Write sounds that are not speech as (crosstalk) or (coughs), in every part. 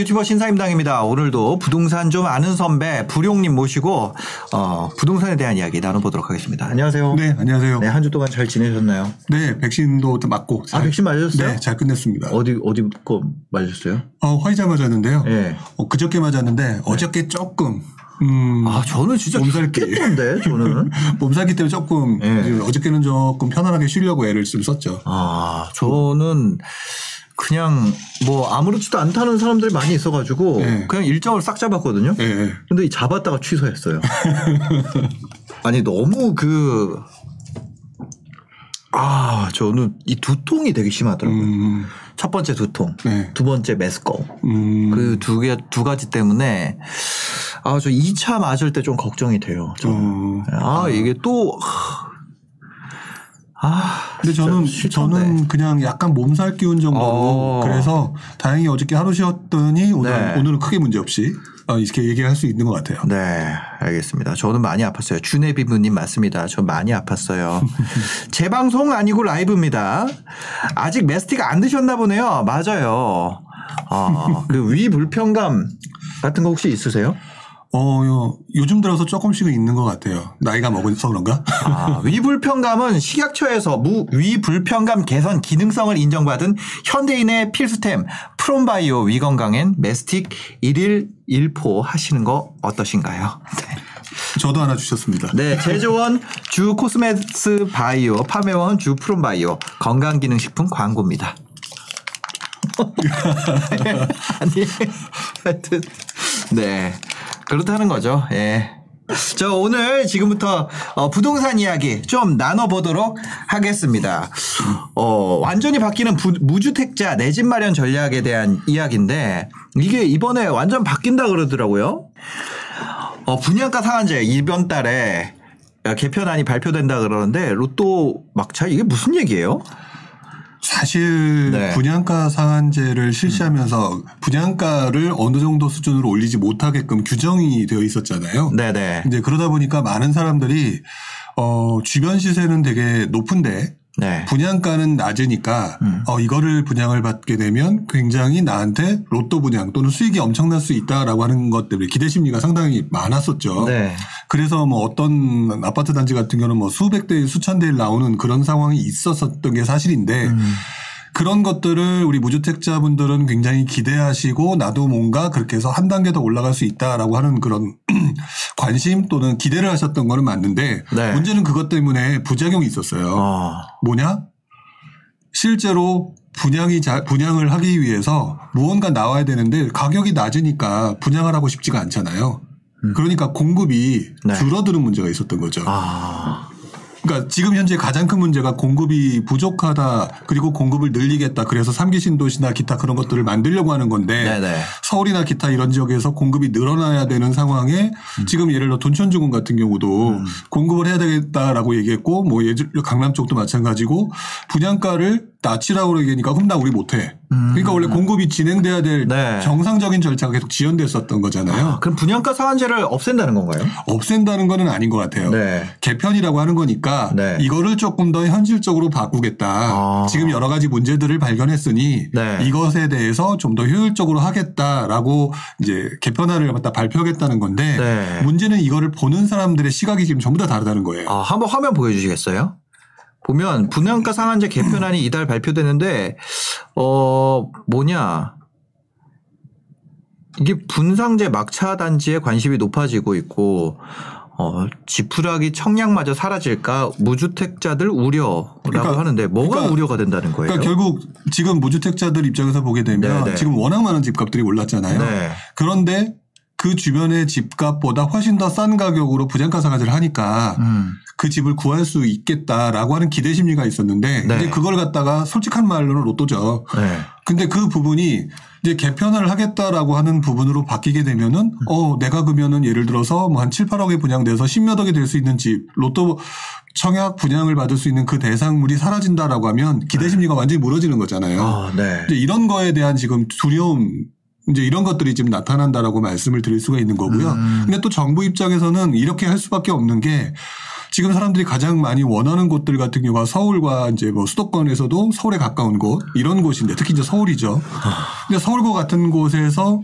유튜버 신사임당입니다. 오늘도 부동산 좀 아는 선배 부룡님 모시고 어, 부동산에 대한 이야기 나눠보도록 하겠습니다. 안녕하세요. 네, 안녕하세요. 네, 네, 한주 동안 잘 지내셨나요? 백신도 맞고. 아, 백신 맞으셨어요? 네, 잘 끝냈습니다. 어디 어디 거 맞으셨어요? 어, 화이자 맞았는데요. 예. 어, 그저께 맞았는데 어저께 조금 음, 아, 저는 진짜 몸살기. 죽겠던데, 저는. (laughs) 몸살기 때문에 조금 예. 어저께는 조금 편안하게 쉬려고 애를 좀 썼죠. 아, 저는 그냥 뭐 아무렇지도 않다는 사람들이 많이 있어가지고 네. 그냥 일정을 싹 잡았거든요. 예. 예. 근데 이 잡았다가 취소했어요. (laughs) 아니 너무 그. 아, 저는 이 두통이 되게 심하더라고요. 음, 첫 번째 두통, 네. 두 번째 메스꺼. 음, 그두 개, 두 가지 때문에 아, 저 2차 맞을 때 좀 걱정이 돼요. 저는. 어, 아, 이게 또, 아. 근데 저는 싫던데. 저는 그냥 약간 몸살 기운 정도로 어. 그래서 다행히 어저께 하루 쉬었더니 오늘 네. 오늘은 크게 문제 없이 어, 이렇게 얘기할 수 있는 것 같아요. 네, 알겠습니다. 저는 많이 아팠어요. 준혜비부님 맞습니다. 저 많이 아팠어요. (laughs) 재방송 아니고 라이브입니다. 아직 메스틱 안 드셨나 보네요. 맞아요. 어, 그 위 불편감 같은 거 혹시 있으세요? 어, 요, 요즘 들어서 조금씩은 있는 것 같아요. 나이가 먹어서 그런가? 아, (laughs) 위불편감은 식약처에서 무 위불편감 개선 기능성을 인정받은 현대인의 필수템 프롬바이오 위건강엔 메스틱 1일 1포 하시는 거 어떠신가요? 네. 저도 하나 주셨습니다. 네, 제조원 주 코스메스 바이오, 파메원 주 프롬바이오 건강기능식품 광고입니다. (laughs) (laughs) 아니, 하여튼, 네. 그렇다는 거죠. 예. 저 오늘 지금부터 어, 부동산 이야기 좀 나눠보도록 하겠습니다. 어, 완전히 바뀌는 부- 무주택자 내 집 마련 전략에 대한 이야기인데 이게 이번에 완전 바뀐다 그러더라고요. 어, 분양가 상한제 이번 달에 개편안이 발표된다 그러는데 로또 막차 이게 무슨 얘기예요? 사실 네. 분양가 상한제를 실시하면서 분양가를 어느 정도 수준으로 올리지 못하게끔 규정이 되어 있었잖아요. 네네. 이제 그러다 보니까 많은 사람들이 어, 주변 시세는 되게 높은데 네. 분양가는 낮으니까 음. 어, 이거를 분양을 받게 되면 굉장히 나한테 로또 분양 또는 수익이 엄청날 수 있다라고 하는 것 때문에 기대 심리가 상당히 많았었죠. 네. 그래서 뭐 어떤 아파트 단지 같은 경우는 뭐 수백 대, 수천 대일 나오는 그런 상황이 있었었던 게 사실인데 음. 그런 것들을 우리 무주택자분들은 굉장히 기대하시고 나도 뭔가 그렇게 해서 한 단계 더 올라갈 수 있다라고 하는 그런 (clears throat) 관심 또는 기대를 하셨던 거는 맞는데 네. 문제는 그것 때문에 부작용이 있었어요. 어. 뭐냐? 실제로 분양이 자, 분양을 하기 위해서 무언가 나와야 되는데 가격이 낮으니까 분양을 하고 싶지가 않잖아요. 그러니까 공급이 음. 네. 줄어드는 문제가 있었던 거죠. 아. 그러니까 지금 현재 가장 큰 문제가 공급이 부족하다 그리고 공급을 늘리겠다. 그래서 삼기 신도시나 기타 그런 것들을 만들려고 하는 건데 네네. 서울이나 기타 이런 지역에서 공급이 늘어나야 되는 상황에 지금 예를 들어 돈천주공 같은 경우도 공급을 해야 되겠다라고 얘기했고 뭐 예를 들어 강남 쪽도 마찬가지고 분양가를 낮추라고 얘기하니까 그럼 나 우리 못해. 그러니까 원래 공급이 진행돼야 될 네. 정상적인 절차가 계속 지연됐었던 거잖아요. 아, 그럼 분양가 상한제를 없앤다는 건가요? 없앤다는 거는 아닌 것 같아요. 네. 개편이라고 하는 거니까 네. 이거를 조금 더 현실적으로 바꾸겠다. 아. 지금 여러 가지 문제들을 발견했으니 네. 이것에 대해서 좀 더 효율적으로 하겠다라고 이제 개편안을 갖다 발표하겠다는 건데 네. 문제는 이거를 보는 사람들의 시각이 지금 전부 다 다르다는 거예요. 아, 한번 화면 보여주시겠어요? 보면 분양가 상한제 개편안이 이달 발표되는데 어 뭐냐 이게 분상제 막차 단지에 관심이 높아지고 있고 어 지푸라기 청약마저 사라질까 무주택자들 우려라고 그러니까- 하는데 뭐가 그러니까- 우려가 된다는 거예요? 그러니까 결국 지금 무주택자들 입장에서 보게 되면 네, 네. 지금 워낙 많은 집값들이 올랐잖아요. 네. 그런데 그 주변의 집값보다 훨씬 더 싼 가격으로 부장가 상한제를 하니까 음. 그 집을 구할 수 있겠다라고 하는 기대 심리가 있었는데 네. 이제 그걸 갖다가 솔직한 말로는 로또죠. 네. 근데 그 부분이 이제 개편을 하겠다라고 하는 부분으로 바뀌게 되면은 어 내가 그러면은 예를 들어서 뭐 한 7, 8억에 분양돼서 10몇 억이 될 수 있는 집 로또 청약 분양을 받을 수 있는 그 대상물이 사라진다라고 하면 기대 심리가 완전히 무너지는 거잖아요. 아, 네. 이제 이런 거에 대한 지금 두려움 이제 이런 것들이 지금 나타난다라고 말씀을 드릴 수가 있는 거고요. 음. 근데 또 정부 입장에서는 이렇게 할 수밖에 없는 게 지금 사람들이 가장 많이 원하는 곳들 같은 경우가 서울과 이제 뭐 수도권에서도 서울에 가까운 곳 이런 곳인데 특히 이제 서울이죠. (laughs) 근데 서울과 같은 곳에서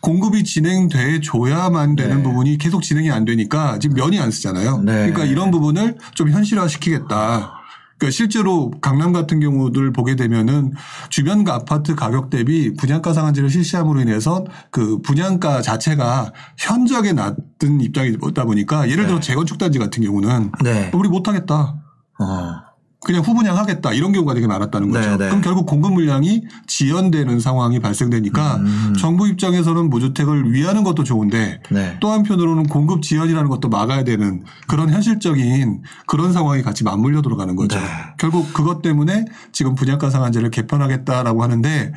공급이 진행돼 줘야만 되는 네. 부분이 계속 진행이 안 되니까 지금 면이 안 쓰잖아요. 네. 그러니까 이런 부분을 좀 현실화시키겠다. 그러니까 실제로 강남 같은 경우들 보게 되면은 주변 그 아파트 가격 대비 분양가 상한제를 실시함으로 인해서 그 분양가 자체가 현저하게 낮은 입장이다 보니까 예를 들어 네. 재건축 단지 같은 경우는 네. 우리 못 하겠다. 어. 그냥 후분양 하겠다 이런 경우가 되게 많았다는 거죠. 네, 네. 그럼 결국 공급 물량이 지연되는 상황이 발생되니까 음. 정부 입장에서는 무주택을 위하는 것도 좋은데 네. 또 한편으로는 공급 지연이라는 것도 막아야 되는 그런 현실적인 그런 상황이 같이 맞물려 들어가는 거죠. 네. 결국 그것 때문에 지금 분양가 상한제를 개편하겠다라고 하는데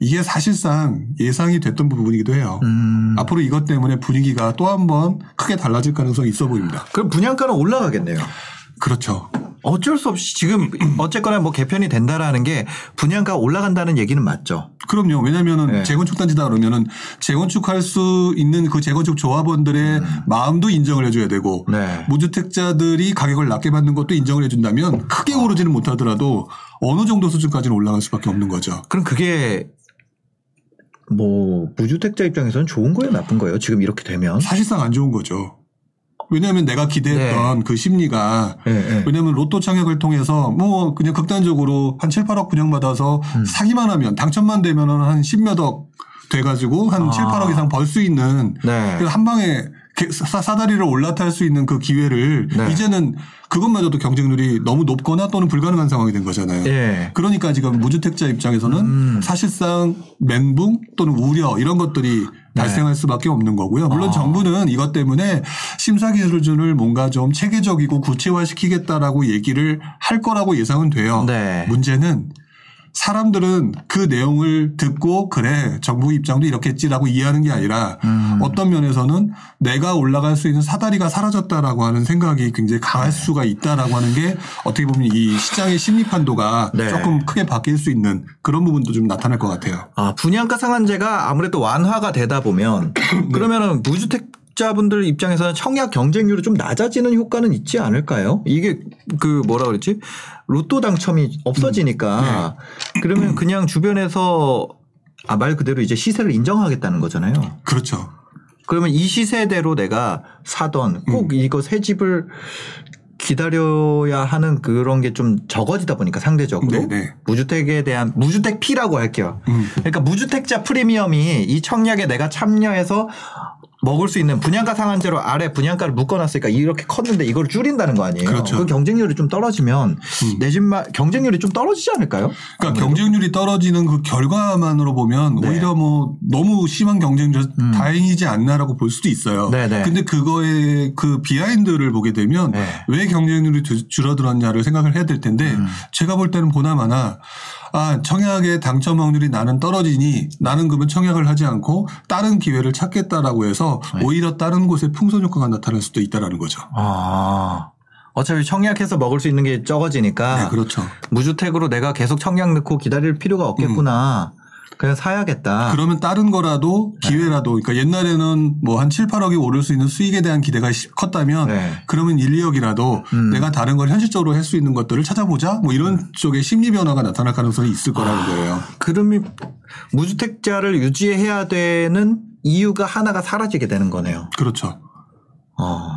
이게 사실상 예상이 됐던 부분이기도 해요. 음. 앞으로 이것 때문에 분위기가 또 한 번 크게 달라질 가능성이 있어 보입니다. 그럼 분양가는 올라가겠네요. 그렇죠. 어쩔 수 없이 지금 어쨌거나 뭐 개편이 된다라는 게 분양가 올라간다는 얘기는 맞죠. 그럼요. 왜냐면은 네. 재건축 단지다 그러면은 재건축할 수 있는 그 재건축 조합원들의 마음도 인정을 해줘야 되고 음. 네. 무주택자들이 가격을 낮게 받는 것도 인정을 해준다면 크게 오르지는 못하더라도 어느 정도 수준까지는 올라갈 수밖에 없는 거죠. 그럼 그게 뭐 무주택자 입장에서는 좋은 거예요, 나쁜 거예요? 지금 이렇게 되면? 사실상 안 좋은 거죠. 왜냐하면 내가 기대했던 그 심리가 네, 네. 왜냐하면 로또 청약을 통해서 뭐 그냥 극단적으로 한 7, 8억 분양 받아서 음. 사기만 하면 당첨만 되면은 한 10몇 억 돼가지고 한 아. 7, 8억 이상 벌 수 있는 네. 그한 방에 게- 사- 사다리를 올라탈 수 있는 그 기회를 네. 이제는 그것마저도 경쟁률이 너무 높거나 또는 불가능한 상황이 된 거잖아요. 예. 그러니까 지금 무주택자 입장에서는 음. 사실상 멘붕 또는 우려 이런 것들이 발생할 수밖에 없는 거고요. 물론 네. 아. 정부는 이것 때문에 심사 기준을 뭔가 좀 체계적이고 구체화시키겠다라고 얘기를 할 거라고 예상은 돼요. 네. 문제는 사람들은 그 내용을 듣고 그래 정부 입장도 이렇겠지라고 이해하는 게 아니라 음. 어떤 면에서는 내가 올라갈 수 있는 사다리가 사라졌다라고 하는 생각이 굉장히 강할 수가 있다라고 하는 게 어떻게 보면 이 시장의 심리 판도가 네. 조금 크게 바뀔 수 있는 그런 부분도 좀 나타날 것 같아요. 아, 분양가 상한제가 아무래도 완화가 되다 보면 (coughs) 네. 그러면은 무주택 자분들 입장에서는 청약 경쟁률이 좀 낮아지는 효과는 있지 않을까요? 이게 그 뭐라 그랬지? 로또 당첨이 없어지니까 네. 그러면 그냥 주변에서 아, 말 그대로 이제 시세를 인정하겠다는 거잖아요. 그렇죠. 그러면 이 시세대로 내가 사던 꼭 음. 이거 새 집을 기다려야 하는 그런 게 좀 적어지다 보니까 상대적으로 네네. 무주택에 대한 무주택 피라고 할게요. 음. 그러니까 무주택자 프리미엄이 이 청약에 내가 참여해서 먹을 수 있는 분양가 상한제로 아래 분양가를 묶어놨으니까 이렇게 컸는데 이걸 줄인다는 거 아니에요? 그렇죠. 그 경쟁률이 좀 떨어지면 음. 내 집만 경쟁률이 좀 떨어지지 않을까요? 그러니까 경쟁률이 떨어지는 그 결과만으로 보면 네. 오히려 뭐 너무 심한 경쟁률 음. 다행이지 않나라고 볼 수도 있어요. 네네. 근데 그거의 그 비하인드를 보게 되면 네. 왜 경쟁률이 주- 줄어들었냐를 생각을 해야 될 텐데 음. 제가 볼 때는 보나마나 아 청약의 당첨 확률이 나는 떨어지니 나는 그러면 청약을 하지 않고 다른 기회를 찾겠다라고 해서 네. 오히려 다른 곳에 풍선 효과가 나타날 수도 있다라는 거죠. 아 어차피 청약해서 먹을 수 있는 게 적어지니까 네, 그렇죠. 무주택으로 내가 계속 청약 넣고 기다릴 필요가 없겠구나. 그냥 사야겠다. 그러면 다른 거라도 네. 기회라도 그러니까 옛날에는 뭐 한 7, 8억이 오를 수 있는 수익에 대한 기대가 시- 컸다면 네. 그러면 1, 2억이라도 음. 내가 다른 걸 현실적으로 할 수 있는 것들을 찾아보자 뭐 이런 쪽의 심리 변화가 나타날 가능성이 있을 거라는 거예요. 그러면 무주택자를 유지해야 되는 이유가 하나가 사라지게 되는 거네요. 그렇죠. 어.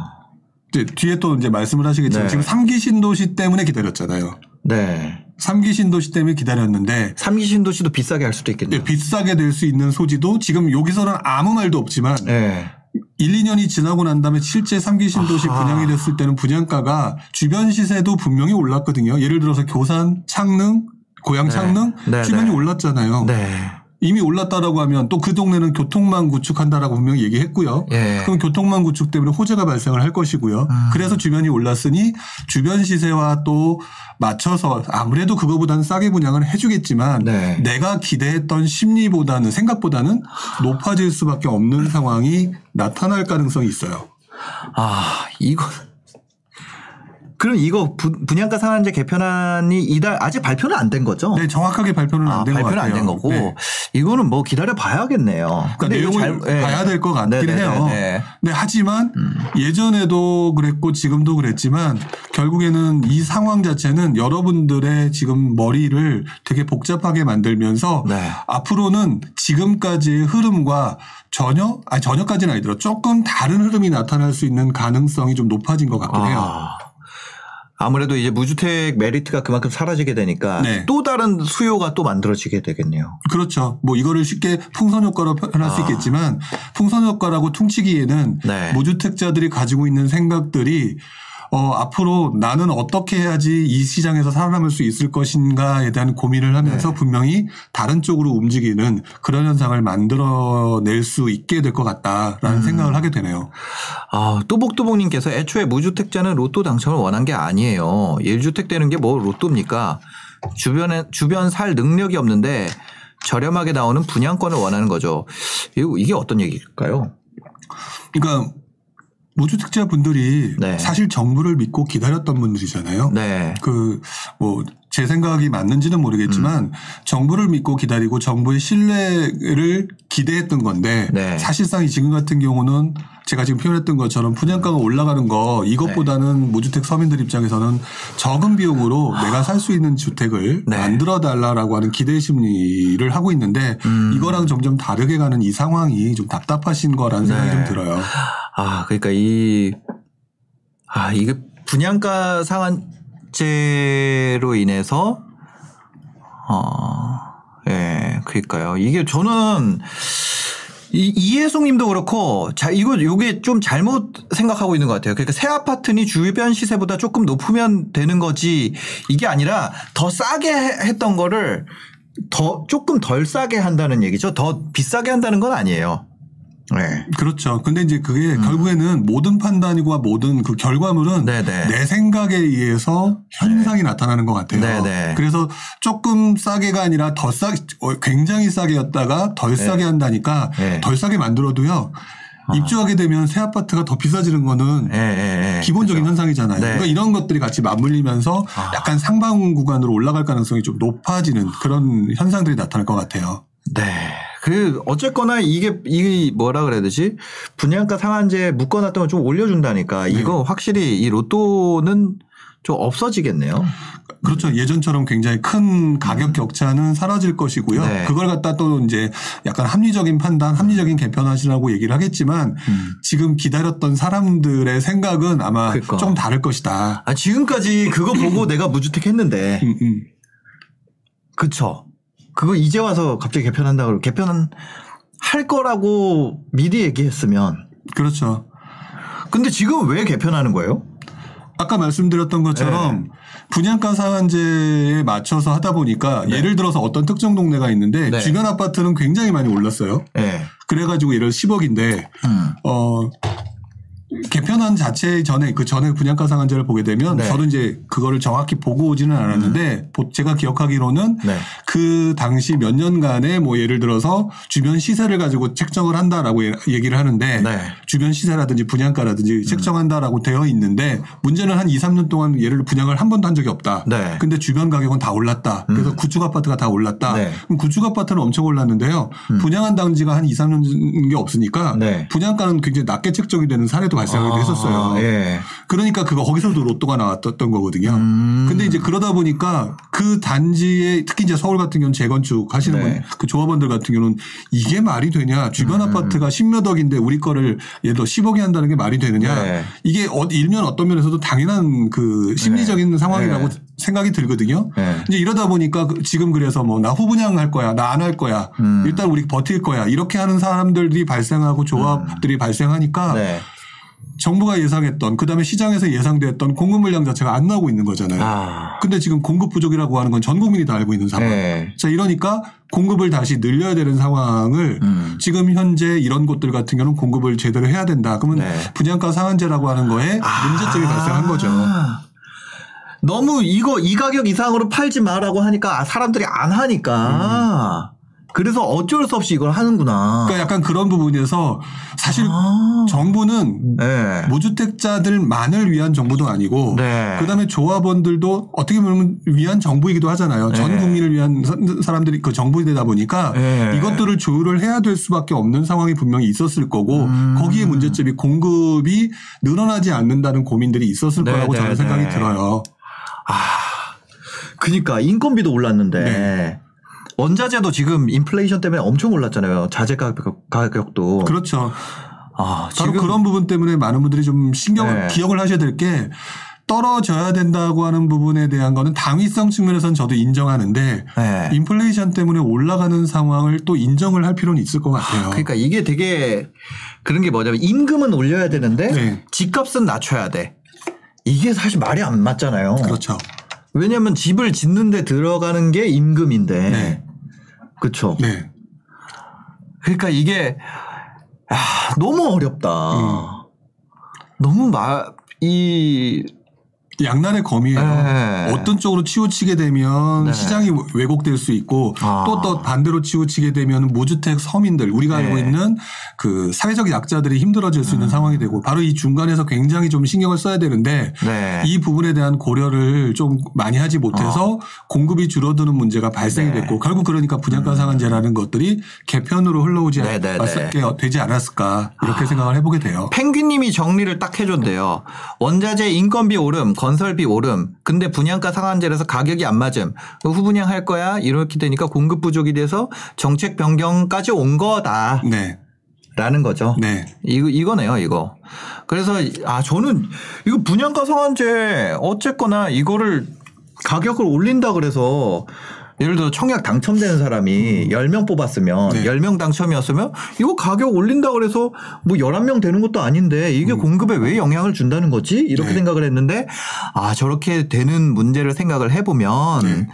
이제 뒤에 또 이제 말씀을 하시겠지만 네. 지금 삼기 신도시 때문에 기다렸잖아요. 네. 삼기 신도시 때문에 기다렸는데 삼기 신도시도 비싸게 할 수도 있겠네요. 네, 비싸게 될 수 있는 소지도 지금 여기서는 아무 말도 없지만 네. 1, 2년이 지나고 난 다음에 실제 삼기 신도시 아하. 분양이 됐을 때는 분양가가 주변 시세도 분명히 올랐거든요. 예를 들어서 교산, 창릉, 고양 네. 창릉 네, 주변이 네. 올랐잖아요. 네. 이미 올랐다라고 하면 또 그 동네는 교통망 구축한다라고 분명히 얘기했고요. 예. 그럼 교통망 구축 때문에 호재가 발생을 할 것이고요. 그래서 주변이 올랐으니 주변 시세와 또 맞춰서 아무래도 그거보다는 싸게 분양을 해주겠지만 네. 내가 기대했던 심리보다는 생각보다는 높아질 수밖에 없는 상황이 나타날 가능성이 있어요. 아, 이거. 그럼 이거 부- 분양가 상한제 개편안이 이달 아직 발표는 안 된 거죠? 네, 정확하게 발표는 아, 안된것 발표는. 안 된 거고 네. 이거는 뭐 기다려 봐야겠네요. 그러니까 내용을 봐야 될 것 같긴 해요. 네. 네, 하지만 음. 예전에도 그랬고 지금도 그랬지만 결국에는 이 상황 자체는 여러분들의 지금 머리를 되게 복잡하게 만들면서 네. 앞으로는 지금까지의 흐름과 전혀 아니 전혀까지는 아니더라도 조금 다른 흐름이 나타날 수 있는 가능성이 좀 높아진 것 같긴 해요. 아. 아무래도 이제 무주택 메리트가 그만큼 사라지게 되니까 네. 또 다른 수요가 또 만들어지게 되겠네요. 그렇죠. 뭐 이거를 쉽게 풍선 효과로 표현할 수 아. 있겠지만 풍선 효과라고 퉁치기에는 네. 무주택자들이 가지고 있는 생각들이 어, 앞으로 나는 어떻게 해야지 이 시장에서 살아남을 수 있을 것인가에 대한 고민을 하면서 네. 분명히 다른 쪽으로 움직이는 그런 현상을 만들어낼 수 있게 될 것 같다라는 음. 생각을 하게 되네요. 아, 또복또복님께서 애초에 무주택자는 로또 당첨을 원한 게 아니에요. 1주택 되는 게 뭐 로또입니까? 주변에, 주변 살 능력이 없는데 저렴하게 나오는 분양권을 원하는 거죠. 이게 어떤 얘기일까요? 그러니까 무주택자 분들이 네. 사실 정부를 믿고 기다렸던 분들이잖아요. 네. 그뭐 제 생각이 맞는지는 모르겠지만 음. 정부를 믿고 기다리고 정부의 신뢰를 기대했던 건데 네. 사실상 지금 같은 경우는 제가 지금 표현했던 것처럼 분양가가 올라가는 거 이것보다는 네. 무주택 서민들 입장에서는 적은 비용으로 내가 살 수 있는 주택을 네. 만들어 달라라고 하는 기대 심리를 하고 있는데 음. 이거랑 점점 다르게 가는 이 상황이 좀 답답하신 거라는 생각이 네. 좀 들어요. 아, 그러니까 이, 아, 이게 분양가 상한제로 인해서, 어, 예, 그러니까요. 이게 저는, 이, 이해송 님도 그렇고, 자, 이거, 요게 좀 잘못 생각하고 있는 것 같아요. 그러니까 새 아파트니 주변 시세보다 조금 높으면 되는 거지, 이게 아니라 더 싸게 해- 했던 거를 더, 조금 덜 싸게 한다는 얘기죠. 더 비싸게 한다는 건 아니에요. 네. 그렇죠. 근데 이제 그게 결국에는 모든 판단이고 모든 그 결과물은 음. 네네. 내 생각에 의해서 현상이 나타나는 것 같아요. 네네. 그래서 조금 싸게가 아니라 더 싸게, 어, 굉장히 싸게였다가 덜 싸게 한다니까 네. 덜 싸게 만들어도요. 입주하게 되면 새 아파트가 더 비싸지는 거는 예, 예, 예. 기본적인 현상이잖아요. 네. 그러니까 이런 것들이 같이 맞물리면서 아. 약간 상방 구간으로 올라갈 가능성이 좀 높아지는 그런 현상들이 나타날 것 같아요. 네. 그 어쨌거나 이게 이 뭐라 그래야 되지? 분양가 상한제 묶어놨던 걸 좀 올려준다니까 네. 이거 확실히 이 로또는 좀 없어지겠네요. 그렇죠. 예전처럼 굉장히 큰 가격 격차는 사라질 것이고요. 음. 네. 그걸 갖다 또 이제 약간 합리적인 판단, 합리적인 개편하시라고 얘기를 하겠지만 지금 기다렸던 사람들의 생각은 아마 음. 그러니까. 좀 다를 것이다. 아 지금까지 그거 보고 내가 무주택 했는데 음, 음. 그쵸? 그거 이제 와서 갑자기 개편한다 그러고 개편은 할 거라고 미리 얘기했으면 그렇죠. 근데 지금 왜 개편하는 거예요? 아까 말씀드렸던 것처럼 네. 분양가 상한제에 맞춰서 하다 보니까 예를 들어서 어떤 특정 동네가 있는데 네. 주변 아파트는 굉장히 많이 올랐어요. 예. 그래가지고 예를 10억인데 음. 어 개편안 자체 전에 그 전에 분양가 상한제를 보게 되면 네. 음. 저도 이제 그거를 정확히 보고 오지는 않았는데 보- 제가 기억하기로는 네. 그 당시 몇 년간의 뭐 예를 들어서 주변 시세를 가지고 책정을 한다라고 예- 얘기를 하는데 네. 음. 주변 시세라든지 분양가라든지 책정한다라고 되어 있는데 문제는 한 2, 3년 동안 예를 분양을 한 번도 한 적이 없다. 네. 근데 주변 가격은 다 올랐다. 그래서 구축 아파트가 다 올랐다. 네. 그럼 구축 아파트는 엄청 올랐는데요. 분양한 당지가 한 2, 3년 게 없으니까 네. 분양가는 굉장히 낮게 책정이 되는 사례도 발생하기도 했었어요. 아, 예. 그러니까 그거 거기서도 로또가 나왔던 거거든요. 음. 근데 이제 그러다 보니까 그 단지에 특히 이제 서울 같은 경우는 재건축 하시는 네. 분, 그 조합원들 같은 경우는 이게 말이 되냐. 주변 음. 아파트가 십몇 억인데 우리 거를 예를 들어 10억에 한다는 게 말이 되느냐. 네. 이게 어- 일면 어떤 면에서도 당연한 그 심리적인 상황이라고 네. 생각이 들거든요. 네. 이제 이러다 보니까 그- 지금 그래서 뭐 나 후분양 할 거야. 나 안 할 거야. 음. 일단 우리 버틸 거야. 이렇게 하는 사람들이 발생하고 조합들이 발생하니까 네. 정부가 예상했던 그다음에 시장에서 예상됐던 공급 물량 자체가 안 나오고 있는 거잖아요. 아. 근데 지금 공급 부족이라고 하는 건 전 국민이 다 알고 있는 상황. 네. 자 이러니까 공급을 다시 늘려야 되는 상황을 음. 지금 현재 이런 곳들 같은 경우는 공급을 제대로 해야 된다. 그러면 네. 분양가 상한제라고 하는 거에 문제점이 발생한 거죠. 아. 너무 이거 이 가격 이상으로 팔지 마라고 하니까 아, 사람들이 안 하니까. 그래서 어쩔 수 없이 이걸 하는구나. 그러니까 약간 그런 부분에서 사실 아. 정부는 네. 무주택자들만을 위한 정부도 아니고 네. 그다음에 조합원들도 어떻게 보면 위한 정부이기도 하잖아요. 전 네. 국민을 위한 사- 사람들이 그 정부이다 보니까 네. 이것들을 조율을 해야 될 수밖에 없는 상황이 분명히 있었을 거고 음. 거기에 문제점이 공급이 늘어나지 않는다는 고민들이 있었을 네, 거라고 네, 저는 생각이 네. 들어요. 그니까 인건비도 올랐는데 네. 원자재도 지금 인플레이션 때문에 엄청 올랐잖아요. 자재 가격, 가격도. 그렇죠. 아, 바로 지금 그런 부분 때문에 많은 분들이 좀 신경을 네. 기억을 하셔야 될 게 떨어져야 된다고 하는 부분에 대한 거는 당위성 측면에서는 저도 인정하는데 네. 인플레이션 때문에 올라가는 상황을 또 인정을 할 필요는 있을 것 같아요. 그러니까 이게 되게 그런 게 뭐냐면 임금은 올려야 되는데 네. 집값은 낮춰야 돼. 이게 사실 말이 안 맞잖아요. 그렇죠. 왜냐하면 집을 짓는데 들어가는 게 임금인데. 네. 그렇죠. 네. 그러니까 이게 아, 너무 어렵다. 음. 너무 마 이 양날의 검이에요. 네. 어떤 쪽으로 치우치게 되면 네. 시장이 왜곡될 수 있고 아. 또또 반대로 치우치게 되면 무주택 서민들 우리가 네. 알고 있는 그 사회적 약자들이 힘들어질 수 있는 음. 상황이 되고 바로 이 중간에서 굉장히 좀 신경을 써야 되는데 네. 이 부분에 대한 고려를 좀 많이 하지 못해서 공급이 줄어드는 문제가 발생이 어. 네. 됐고 결국 그러니까 분양가 상한제라는 것들이 개편으로 흘러오지 네, 네, 않- 네. 되지 않았을까 이렇게 생각을 해보게 돼요. 펭귄님이 정리를 딱 해줬대요. 원자재 인건비 오름, 건설비 오름. 근데 분양가 상한제라서 가격이 안 맞음. 후분양 할 거야? 이렇게 되니까 공급 부족이 돼서 정책 변경까지 온 거다. 네, 라는 거죠. 네, 이거 이거네요, 이거. 그래서 아 저는 이거 분양가 상한제 어쨌거나 이거를 가격을 올린다 그래서 예를 들어 청약 당첨되는 사람이 10명 뽑았으면 네. 10명 당첨이었으면 이거 가격 올린다 그래서 뭐 11명 되는 것도 아닌데 이게 공급에 왜 영향을 준다는 거지? 이렇게 네. 생각을 했는데 아 저렇게 되는 문제를 생각을 해 보면 네.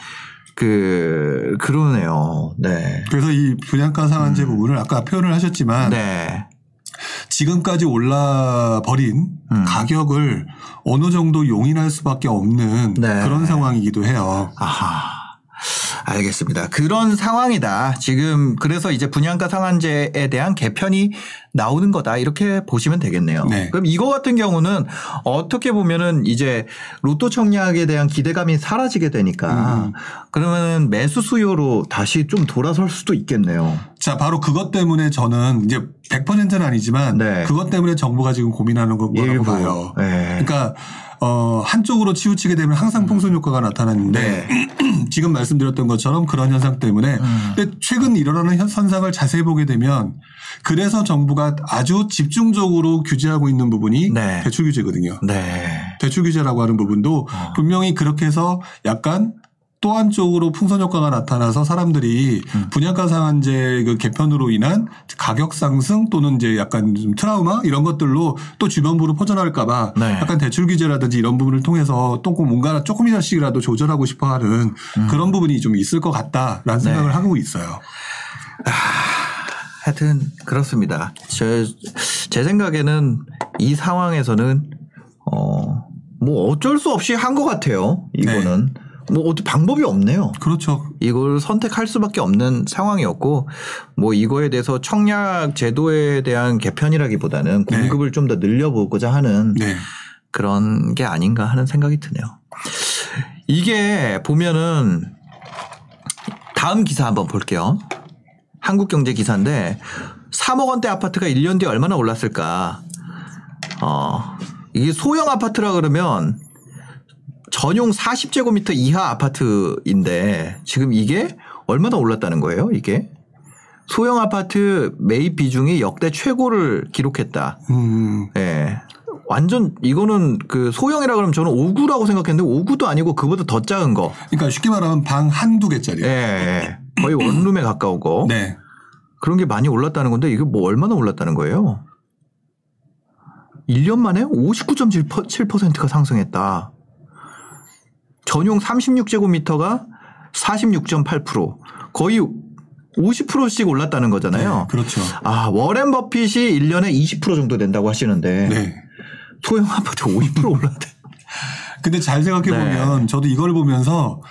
그 그러네요. 네. 그래서 이 분양가 상한제 부분을 아까 표현을 하셨지만 음. 네. 지금까지 올라 버린 음. 가격을 어느 정도 용인할 수밖에 없는 네. 그런 상황이기도 해요. 아하. 알겠습니다. 그런 상황이다. 지금 그래서 이제 분양가 상한제에 대한 개편이 나오는 거다. 이렇게 보시면 되겠네요. 네. 그럼 이거 같은 경우는 어떻게 보면은 이제 로또 청약에 대한 기대감이 사라지게 되니까 음. 그러면은 매수 수요로 다시 좀 돌아설 수도 있겠네요. 자, 바로 그것 때문에 저는 이제 100%는 아니지만 네. 그것 때문에 정부가 지금 고민하는 거라고 일부. 봐요. 네. 그러니까 어, 한쪽으로 치우치게 되면 항상 풍선 효과가 나타나는데 (clears throat) 지금 말씀드렸던 것처럼 그런 현상 때문에 음. 근데 최근 일어나는 현- 현상을 자세히 보게 되면 그래서 정부가 아주 집중적으로 규제하고 있는 부분이 네. 대출 규제거든요. 네. 대출 규제라고 하는 부분도 어. 분명히 그렇게 해서 약간 또 한쪽으로 풍선 효과가 나타나서 사람들이 음. 분양가 상한제 그 개편으로 인한 가격 상승 또는 이제 약간 좀 트라우마 이런 것들로 또 주변부로 퍼져나갈까봐 네. 약간 대출 규제라든지 이런 부분을 통해서 또 뭔가 조금이나씩이라도 조절하고 싶어하는 그런 부분이 좀 있을 것 같다라는 생각을 음. 네. 하고 있어요. 하여튼 그렇습니다. 제, 제 생각에는 이 상황에서는 어 뭐 어쩔 수 없이 한 것 같아요. 이거는 뭐 어떻게 방법이 없네요. 그렇죠. 이걸 선택할 수밖에 없는 상황이었고 뭐 이거에 대해서 청약 제도에 대한 개편이라기보다는 네. 공급을 좀더 늘려보고자 하는 네. 그런 게 아닌가 하는 생각이 드네요. 이게 보면은 다음 기사 한번 볼게요. 한국경제 기사인데 3억 원대 아파트가 1년 뒤에 얼마나 올랐을까? 어, 이게 소형 아파트라 그러면 전용 40제곱미터 이하 아파트인데 지금 이게 얼마나 올랐다는 거예요, 이게? 소형 아파트 매입 비중이 역대 최고를 기록했다. 음, 예. 완전 이거는 그 소형이라 그러면 저는 5구라고 생각했는데 5구도 아니고 그보다 더 작은 거. 그러니까 쉽게 말하면 방 한두 개짜리. 예, 예. 거의 원룸에 가까우고. 네. 그런 게 많이 올랐다는 건데 이게 뭐 얼마나 올랐다는 거예요? 1년 만에 59.7%가 상승했다. 전용 36제곱미터가 46.8% 거의 50%씩 올랐다는 거잖아요. 네, 그렇죠. 아, 워렌 버핏이 1년에 20% 정도 된다고 하시는데 네. 소형 아파트 50% 올랐대. 근데 잘 생각해 보면 네. 저도 이걸 보면서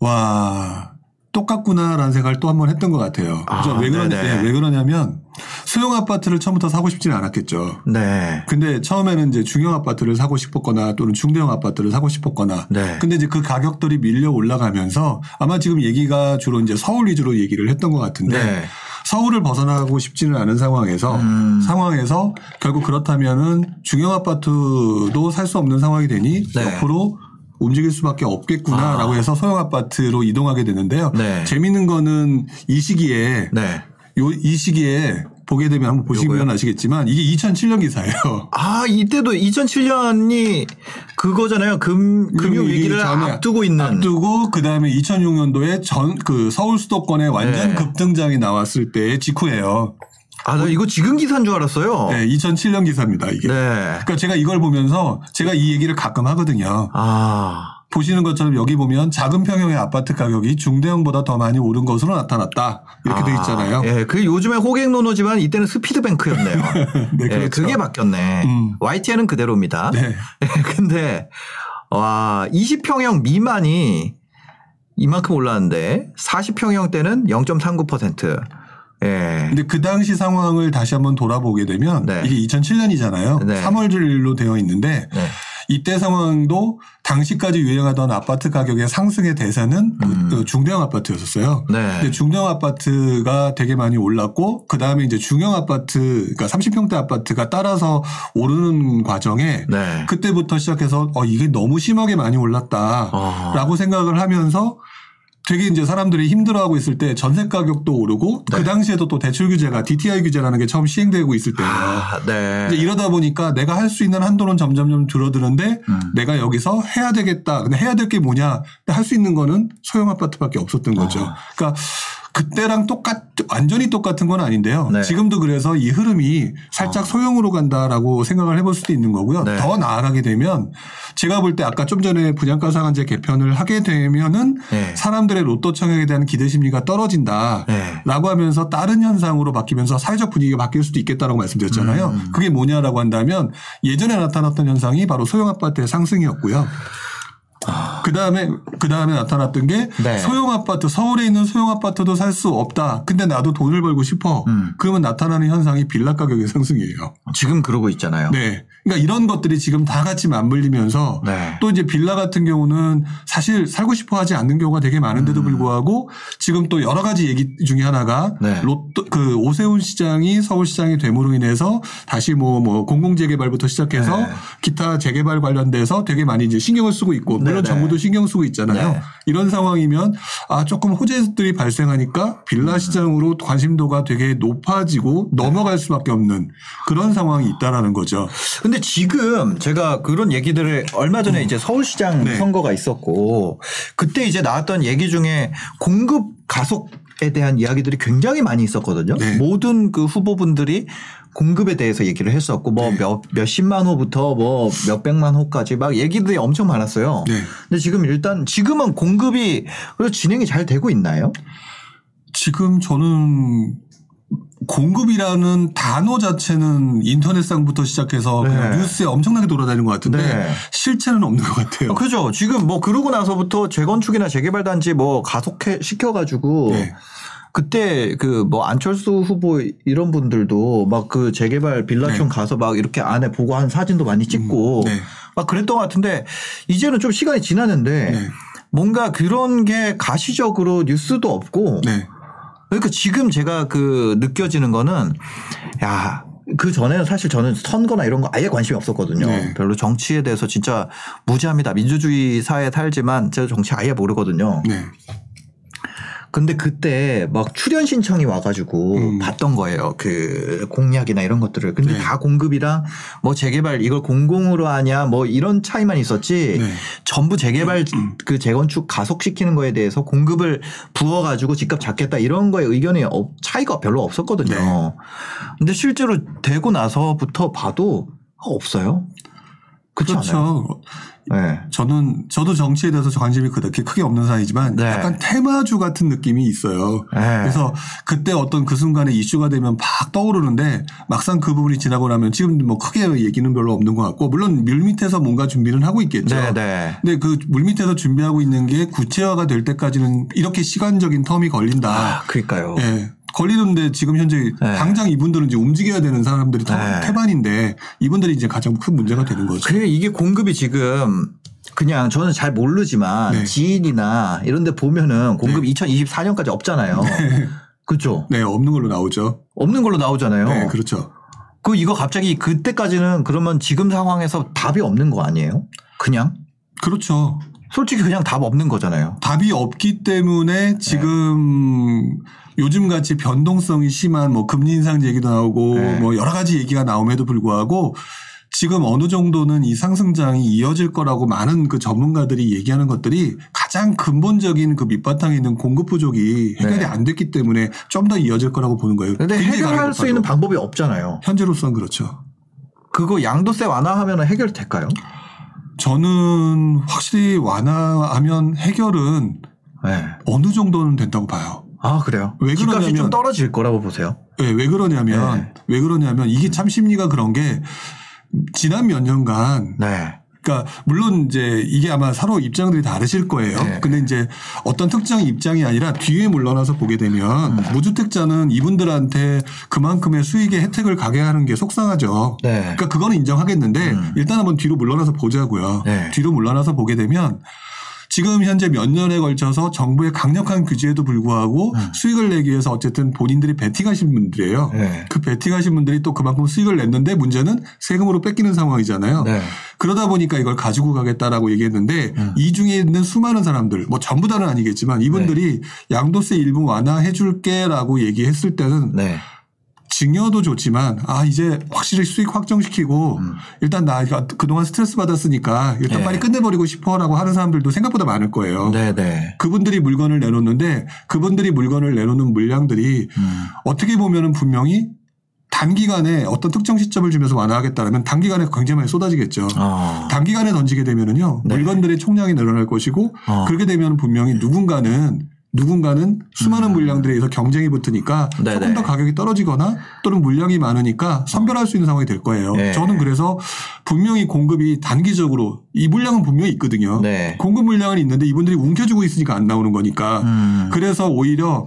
와 똑같구나라는 생각을 또 한 번 했던 것 같아요. 아, 왜 그러냐. 네, 왜 그러냐면 소형 아파트를 처음부터 사고 싶지는 않았겠죠. 네. 근데 처음에는 이제 중형 아파트를 사고 싶었거나 또는 중대형 아파트를 사고 싶었거나 네. 근데 이제 그 가격들이 밀려 올라가면서 아마 지금 얘기가 주로 이제 서울 위주로 얘기를 했던 것 같은데 네. 서울을 벗어나고 싶지는 않은 상황에서 음. 상황에서 결국 그렇다면은 중형 아파트도 살 수 없는 상황이 되니 네. 옆으로 움직일 수밖에 없겠구나라고 해서 소형 아파트로 이동하게 되는데요. 네. 재밌는 거는 이 시기에 네. 요 이 시기에 보게 되면 한번 보시면? 아시겠지만 이게 2007년 기사예요. 아, 이때도 2007년이 그거잖아요. 금, 금융 위기를 앞두고 있는. 앞두고 그다음에 2006년도에 전 그 서울 수도권에 완전 네. 급등장이 나왔을 때 직후예요. 아, 나 이거 지금 기사인 줄 알았어요. 네, 2007년 기사입니다, 이게. 네. 그러니까 제가 이걸 보면서 제가 이 얘기를 가끔 하거든요. 아. 보시는 것처럼 여기 보면 작은 평형의 아파트 가격이 중대형보다 더 많이 오른 것으로 나타났다. 이렇게 돼 있잖아요. 예, 그 요즘에 호갱노노지만 이때는 스피드뱅크였네요. (laughs) 네, 예, 그렇죠. 그게 바뀌었네. 음. YTN은 그대로입니다. 네. (laughs) 예, 근데 와 20평형 미만이 이만큼 올랐는데 40평형 때는 0.39%. 예. 근데 그 당시 상황을 다시 한번 돌아보게 되면 네. 이게 2007년이잖아요. 네. 3월일로 되어 있는데 네. 이때 상황도 당시까지 유행하던 아파트 가격의 상승의 대세는 음. 그 중대형 아파트였었어요. 네. 근데 중대형 아파트가 되게 많이 올랐고 그 다음에 이제 중형 아파트, 그러니까 30평대 아파트가 따라서 오르는 과정에 네. 그때부터 시작해서 어 이게 너무 심하게 많이 올랐다라고 아. 생각을 하면서 되게 이제 사람들이 힘들어하고 있을 때 전세 가격도 오르고 네. 그 당시에도 또 대출 규제가 DTI 규제라는 게 처음 시행되고 있을 때예요. 아, 네. 이제 이러다 보니까 내가 할 수 있는 한도는 점점점 줄어드는데 음. 내가 여기서 해야 되겠다. 근데 해야 될 게 뭐냐? 할 수 있는 거는 소형 아파트밖에 없었던 거죠. 아. 그러니까 그때랑 똑같 완전히 똑같은 건 아닌데요. 네. 지금도 그래서 이 흐름이 살짝 어. 소형으로 간다라고 생각을 해볼 수도 있는 거고요. 네. 더 나아가게 되면 제가 볼 때 아까 좀 전에 분양가 상한제 개편을 하게 되면은 네. 사람들의 로또 청약에 대한 기대 심리가 떨어진다. 네. 라고 하면서 다른 현상으로 바뀌면서 사회적 분위기가 바뀔 수도 있겠다라고 말씀드렸잖아요. 음. 그게 뭐냐라고 한다면 예전에 나타났던 현상이 바로 소형 아파트의 상승이었고요. 그 다음에, 그 다음에 나타났던 게 네. 소형 아파트, 서울에 있는 소형 아파트도 살 수 없다. 근데 나도 돈을 벌고 싶어. 음. 그러면 나타나는 현상이 빌라 가격의 상승이에요. 지금 그러고 있잖아요. 네. 그러니까 이런 것들이 지금 다 같이 맞물리면서 네. 또 이제 빌라 같은 경우는 사실 살고 싶어 하지 않는 경우가 되게 많은데도 불구하고 지금 또 여러 가지 얘기 중에 하나가 네. 로또 그 오세훈 시장이 서울시장이 됨으로 인해서 다시 뭐 뭐 공공재개발부터 시작해서 네. 기타 재개발 관련돼서 되게 많이 이제 신경을 쓰고 있고 물론 네, 네. 정부도 신경 쓰고 있잖아요. 네. 이런 상황이면 아 조금 호재들이 발생하니까 빌라 음. 시장으로 관심도가 되게 높아지고 네. 넘어갈 수밖에 없는 그런 상황이 있다라는 거죠. 근데 지금 제가 그런 얘기들을 얼마 전에 이제 서울시장 네. 선거가 있었고 그때 이제 나왔던 얘기 중에 공급 가속 에 대한 이야기들이 굉장히 많이 있었거든요. 네. 모든 그 후보분들이 공급에 대해서 얘기를 했었고 뭐 네. 몇 몇십만 호부터 뭐 몇백만 호까지 막 얘기들이 엄청 많았어요. 네. 근데 지금 일단 지금은 공급이 그래서 진행이 잘 되고 있나요? 지금 저는 공급이라는 단어 자체는 인터넷상부터 시작해서 그냥 네. 뉴스에 엄청나게 돌아다니는 것 같은데 네. 실체는 없는 것 같아요. 아, 그죠. 지금 뭐 그러고 나서부터 재건축이나 재개발 단지 뭐 가속해 시켜가지고 네. 그때 그 뭐 안철수 후보 이런 분들도 막 그 재개발 빌라촌 네. 가서 막 이렇게 안에 보고 한 사진도 많이 찍고 네. 막 그랬던 것 같은데 이제는 좀 시간이 지났는데 네. 뭔가 그런 게 가시적으로 뉴스도 없고 네. 그러니까 지금 제가 그 느껴지는 거는 야. 그 전에는 사실 저는 선거나 이런 거 아예 관심이 없었거든요. 네. 별로 정치에 대해서 진짜 무지합니다. 민주주의 사회에 살지만 제가 정치 아예 모르거든요. 네. 근데 그때 막 출연 신청이 와가지고 음. 봤던 거예요. 그 공약이나 이런 것들을. 근데 네. 다 공급이랑 뭐 재개발 이걸 공공으로 하냐 뭐 이런 차이만 있었지 네. 전부 재개발 그 재건축 가속시키는 거에 대해서 공급을 부어가지고 집값 잡겠다 이런 거에 의견이 없- 차이가 별로 없었거든요. 네. 근데 실제로 되고 나서부터 봐도 없어요. 그렇죠. 네. 저는 저도 정치에 대해서 관심이 그렇게 크게 없는 사이지만 네. 약간 테마주 같은 느낌이 있어요. 네. 그래서 그때 어떤 그 순간에 이슈가 되면 팍 떠오르는데 막상 그 부분이 지나고 나면 지금 뭐 크게 얘기는 별로 없는 것 같고 물론 물밑에서 뭔가 준비는 하고 있겠죠. 네, 네. 근데 그 물밑에서 준비하고 있는 게 구체화가 될 때까지는 이렇게 시간적인 텀이 걸린다. 아, 그러니까요. 예. 걸리는데 지금 현재 당장 이분들은 이제 움직여야 되는 사람들이 더 네. 태반인데 이분들이 이제 가장 큰 문제가 되는 거죠. 그래 이게 공급이 지금 그냥 저는 잘 모르지만 네. 지인이나 이런 데 보면은 공급이 2024년까지 없잖아요. 그렇죠? 네, 없는 걸로 나오죠. 없는 걸로 나오잖아요. 네, 그렇죠. 그 이거 갑자기 그때까지는 그러면 지금 상황에서 답이 없는 거 아니에요? 그냥 그렇죠. 솔직히 그냥 답 없는 거잖아요. 답이 없기 때문에 지금 요즘 같이 변동성이 심한 뭐 금리 인상 얘기도 나오고 네. 뭐 여러 가지 얘기가 나옴에도 불구하고 지금 어느 정도는 이 상승장이 이어질 거라고 많은 그 전문가들이 얘기하는 것들이 가장 근본적인 그 밑바탕에 있는 공급 부족이 해결이 네. 안 됐기 때문에 좀 더 이어질 거라고 보는 거예요. 근데 해결할 수 있는. 방법이 없잖아요. 현재로서는 그렇죠. 그거 양도세 완화하면 해결될까요? 저는 확실히 완화하면 해결은 네. 어느 정도는 된다고 봐요. 아 그래요? 왜 집값이 좀 그러냐면- 떨어질 거라고 보세요. 네, 왜 그러냐면 네. 왜 그러냐면 이게 참 심리가 그런 게 지난 몇 년간 네. 그러니까 물론 이제 이게 아마 서로 입장들이 다르실 거예요. 네. 근데 이제 어떤 특정 입장이 아니라 뒤에 물러나서 보게 되면 음. 무주택자는 이분들한테 그만큼의 수익의 혜택을 가게 하는 게 속상하죠. 네. 그러니까 그거는 인정하겠는데 음. 일단 한번 뒤로 물러나서 보자고요. 네. 뒤로 물러나서 보게 되면 지금 현재 몇 년에 걸쳐서 정부의 강력한 규제에도 불구하고 음. 수익을 내기 위해서 어쨌든 본인들이 베팅하신 분들이에요. 네. 그 베팅하신 분들이 또 그만큼 수익을 냈는데 문제는 세금으로 뺏기는 상황이잖아요. 네. 그러다 보니까 이걸 가지고 가겠다라고 얘기했는데 음. 이 중에 있는 수많은 사람들 뭐 전부 다는 아니겠지만 이분들이 네. 양도세 일부 완화해 줄게라고 얘기했을 때는 네. 증여도 좋지만 아 이제 확실히 수익 확정시키고 음. 일단 나 그동안 스트레스 받았으니까 일단 네. 빨리 끝내버리고 싶어라고 하는 사람들도 생각보다 많을 거예요. 네. 네. 그분들이 물건을 내놓는데 그분들이 물건을 내놓는 물량들이 음. 어떻게 보면은 분명히 단기간에 어떤 특정 시점을 주면서 완화하겠다라면 단기간에 굉장히 많이 쏟아지겠죠. 어. 단기간에 던지게 되면은요 네. 물건들의 총량이 늘어날 것이고 어. 그렇게 되면 분명히 누군가는 누군가는 수많은 물량들에 의해서 경쟁이 붙으니까 음. 네네. 조금 더 가격이 떨어지거나 또는 물량이 많으니까 선별할 수 있는 상황이 될 거예요. 네. 저는 그래서 분명히 공급이 단기적으로 이 물량은 분명히 있거든요. 네. 공급 물량은 있는데 이분들이 움켜쥐고 있으니까 안 나오는 거니까 음. 그래서 오히려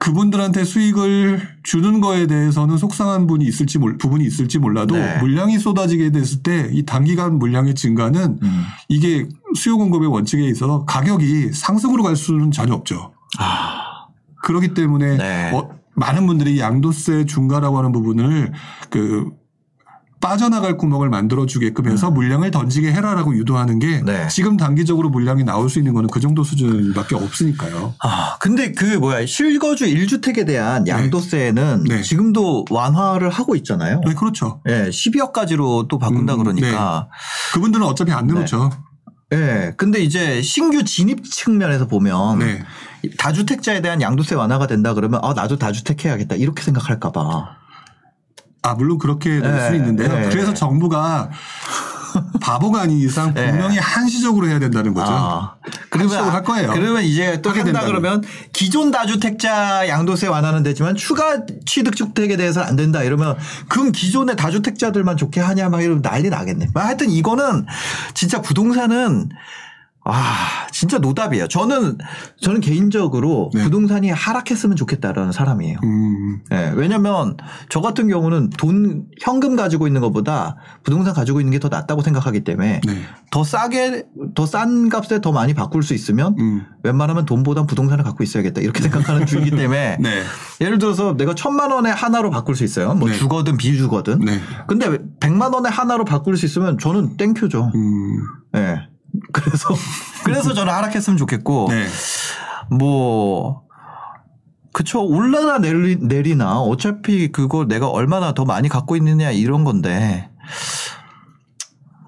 그분들한테 수익을 주는 거에 대해서는 속상한 분이 있을지 몰, 부분이 있을지 몰라도 네. 물량이 쏟아지게 됐을 때 이 단기간 물량의 증가는 음. 이게 수요 공급의 원칙에 있어서 가격이 상승으로 갈 수는 전혀 없죠. 아. 그렇기 때문에 네. 어, 많은 분들이 양도세 중과라고 하는 부분을 그 빠져나갈 구멍을 만들어 주게끔 해서 물량을 던지게 해라라고 유도하는 게 음. 네. 지금 단기적으로 물량이 나올 수 있는 거는 그 정도 수준밖에 없으니까요. 아, 근데 그 뭐야 실거주 1주택에 대한 양도세는 네. 지금도 완화를 하고 있잖아요. 네, 그렇죠. 예, 12억까지로 또 바꾼다 음, 그러니까. 그분들은 어차피 안 늘었죠. 예. 근데 이제 신규 진입 측면에서 보면 네. 다주택자에 대한 양도세 완화가 된다 그러면 아, 나도 다주택 해야겠다. 이렇게 생각할까 봐. 아, 물론 그렇게 될 네, 수 있는데요. 네. 그래서 정부가 바보가 아닌 이상 네. 분명히 한시적으로 해야 된다는 거죠. 아, 한시적으로 할 거예요. 그러면 이제 또 한다. 그러면 기존 다주택자 양도세 완화는 되지만 추가 취득주택에 대해서는 안 된다 이러면 그럼 기존의 다주택자들만 좋게 하냐 막 이러면 난리 나겠네. 막 하여튼 이거는 진짜 부동산은 아, 진짜 노답이에요. 저는, 저는 개인적으로 네. 부동산이 하락했으면 좋겠다라는 사람이에요. 음, 예, 왜냐면 저 같은 경우는 돈, 현금 가지고 있는 것보다 부동산 가지고 있는 게 더 낫다고 생각하기 때문에 네. 더 싸게, 더 싼 값에 더 많이 바꿀 수 있으면 음, 웬만하면 돈보단 부동산을 갖고 있어야겠다 이렇게 생각하는 주의이기 때문에 (laughs) 네. 예를 들어서 내가 천만 원에 하나로 바꿀 수 있어요. 뭐 네. 주거든 비주거든. 네. 근데 백만 원에 하나로 바꿀 수 있으면 저는 thank you죠. 음, 예. 그래서 (laughs) 그래서 저는 하락했으면 좋겠고 네. 뭐 그쵸 올라나 내리, 내리나 어차피 그거 내가 얼마나 더 많이 갖고 있느냐 이런 건데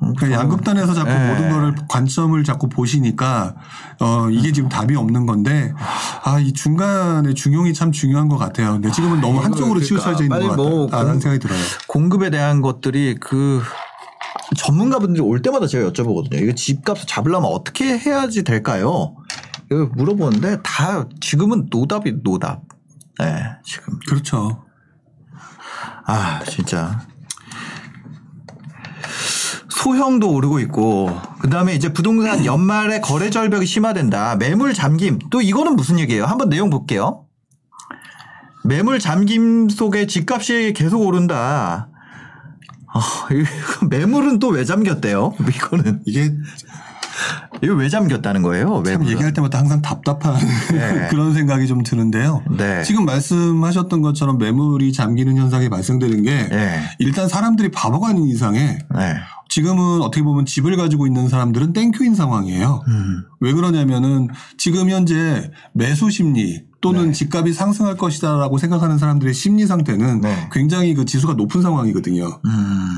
음, 그러니까 양극단에서 자꾸 네. 모든 거를 관점을 자꾸 보시니까 어 이게 지금 답이 없는 건데 아 이 중간에 중용이 참 중요한 것 같아요. 근데 지금은 너무 이거는 한쪽으로 그러니까 치우쳐져 있는 빨리 것뭐 같다는 공- 생각이 들어요. 공급에 대한 것들이 그 전문가분들이 올 때마다 제가 여쭤보거든요. 이거 집값을 잡으려면 어떻게 해야지 될까요? 이거 물어보는데 다 지금은 노답이 노답. 네, 지금. 그렇죠. 아, 진짜. 소형도 오르고 있고 그다음에 이제 부동산 연말에 거래 절벽이 심화된다. 매물 잠김. 또 이거는 무슨 얘기예요? 한번 내용 볼게요. 매물 잠김 속에 집값이 계속 오른다. 아, 매물은 또 왜 잠겼대요? 이거는 이게 이거 왜 잠겼다는 거예요? 참 매물은? 얘기할 때마다 항상 답답한 네. (laughs) 그런 생각이 좀 드는데요. 네. 지금 말씀하셨던 것처럼 매물이 잠기는 현상이 발생되는 게 네. 일단 사람들이 바보가 아닌 이상에 네. 지금은 어떻게 보면 집을 가지고 있는 사람들은 thank you인 상황이에요. 음. 왜 그러냐면은 지금 현재 매수 심리 또는 네. 집값이 상승할 것이다라고 생각하는 사람들의 심리 상태는 네. 굉장히 그 지수가 높은 상황이거든요. 음.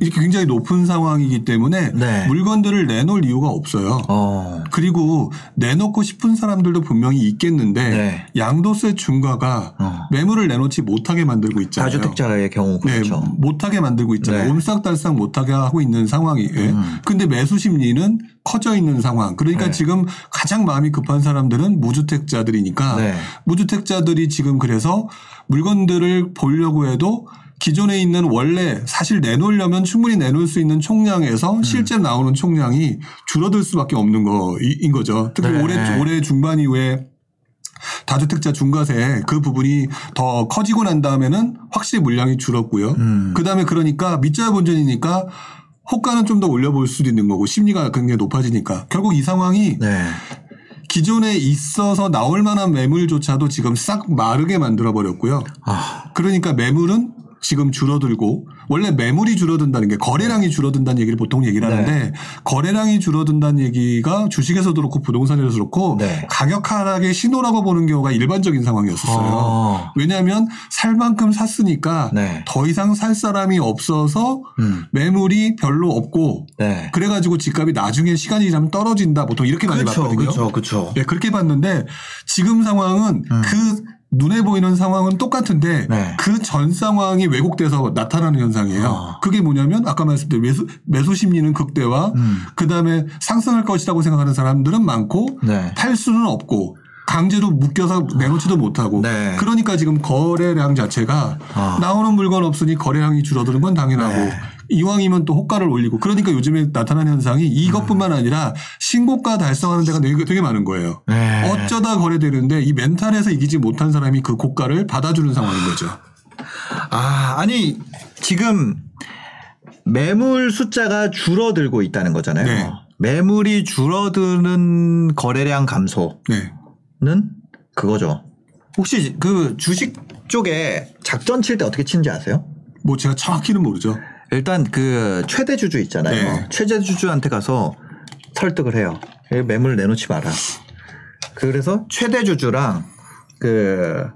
이렇게 굉장히 높은 상황이기 때문에 네. 물건들을 내놓을 이유가 없어요. 어. 그리고 내놓고 싶은 사람들도 분명히 있겠는데 네. 양도세 중과가 어. 매물을 내놓지 못하게 만들고 있잖아요. 다주택자의 경우 네, 그렇죠. 못하게 만들고 있잖아요. 네. 옴싹달싹 못하게 하고 있는 상황이에요. 음. 근데 매수 심리는 커져 있는 상황. 그러니까 네. 지금 가장 마음이 급한 사람들은 무주택자들이니까 네. 무주택자들이 지금 그래서 물건들을 보려고 해도 기존에 있는 원래 사실 내놓으려면 충분히 내놓을 수 있는 총량에서 음. 실제 나오는 총량이 줄어들 수밖에 없는 거인 거죠. 특히 네. 올해 올해 중반 이후에 다주택자 중과세 그 부분이 더 커지고 난 다음에는 확실히 물량이 줄었고요. 음. 그 다음에 그러니까 밑자 본전이니까 호가는 좀 더 올려볼 수도 있는 거고 심리가 굉장히 높아지니까 결국 이 상황이 네. 기존에 있어서 나올 만한 매물조차도 지금 싹 마르게 만들어 버렸고요. 아. 그러니까 매물은 지금 줄어들고 원래 매물이 줄어든다는 게 거래량이 줄어든다는 얘기를 보통 얘기를 네. 하는데 거래량이 줄어든다는 얘기가 주식에서도 그렇고 부동산에서도 그렇고 네. 가격 하락의 신호라고 보는 경우가 일반적인 상황이었었어요. 어. 왜냐하면 살 만큼 샀으니까 네. 더 이상 살 사람이 없어서 음. 매물이 별로 없고 네. 그래가지고 집값이 나중에 시간이 지나면 떨어진다 보통 이렇게 많이 그렇죠. 봤거든요. 그렇죠. 그렇죠. 네, 그렇게 봤는데 지금 상황은 음. 그 눈에 보이는 상황은 똑같은데 네. 그전 상황이 왜곡돼서 나타나는 현상이에요. 어. 그게 뭐냐면 아까 말씀드린 매수, 매수 심리는 극대화 음. 그 다음에 상승할 것이라고 생각하는 사람들은 많고 네. 팔 수는 없고 강제로 묶여서 내놓지도 못하고 네. 그러니까 지금 거래량 자체가 아. 나오는 물건 없으니 거래량이 줄어드는 건 당연하고 네. 이왕이면 또 호가를 올리고 그러니까 요즘에 나타나는 현상이 이것뿐만 아니라 신고가 달성하는 데가 되게, 되게 많은 거예요. 네. 어쩌다 거래되는데 이 멘탈에서 이기지 못한 사람이 그 고가를 받아주는 상황인 거죠. 아, 아니 지금 매물 숫자가 줄어들고 있다는 거잖아요. 네. 매물이 줄어드는 거래량 감소는 네. 그거죠. 혹시 그 주식 쪽에 작전 칠 때 어떻게 치는지 아세요? 뭐 제가 정확히는 모르죠. 일단 그 최대 주주 있잖아요. 네. 최대 주주한테 가서 설득을 해요. 이 매물 내놓지 마라. 그래서 최대 주주랑 그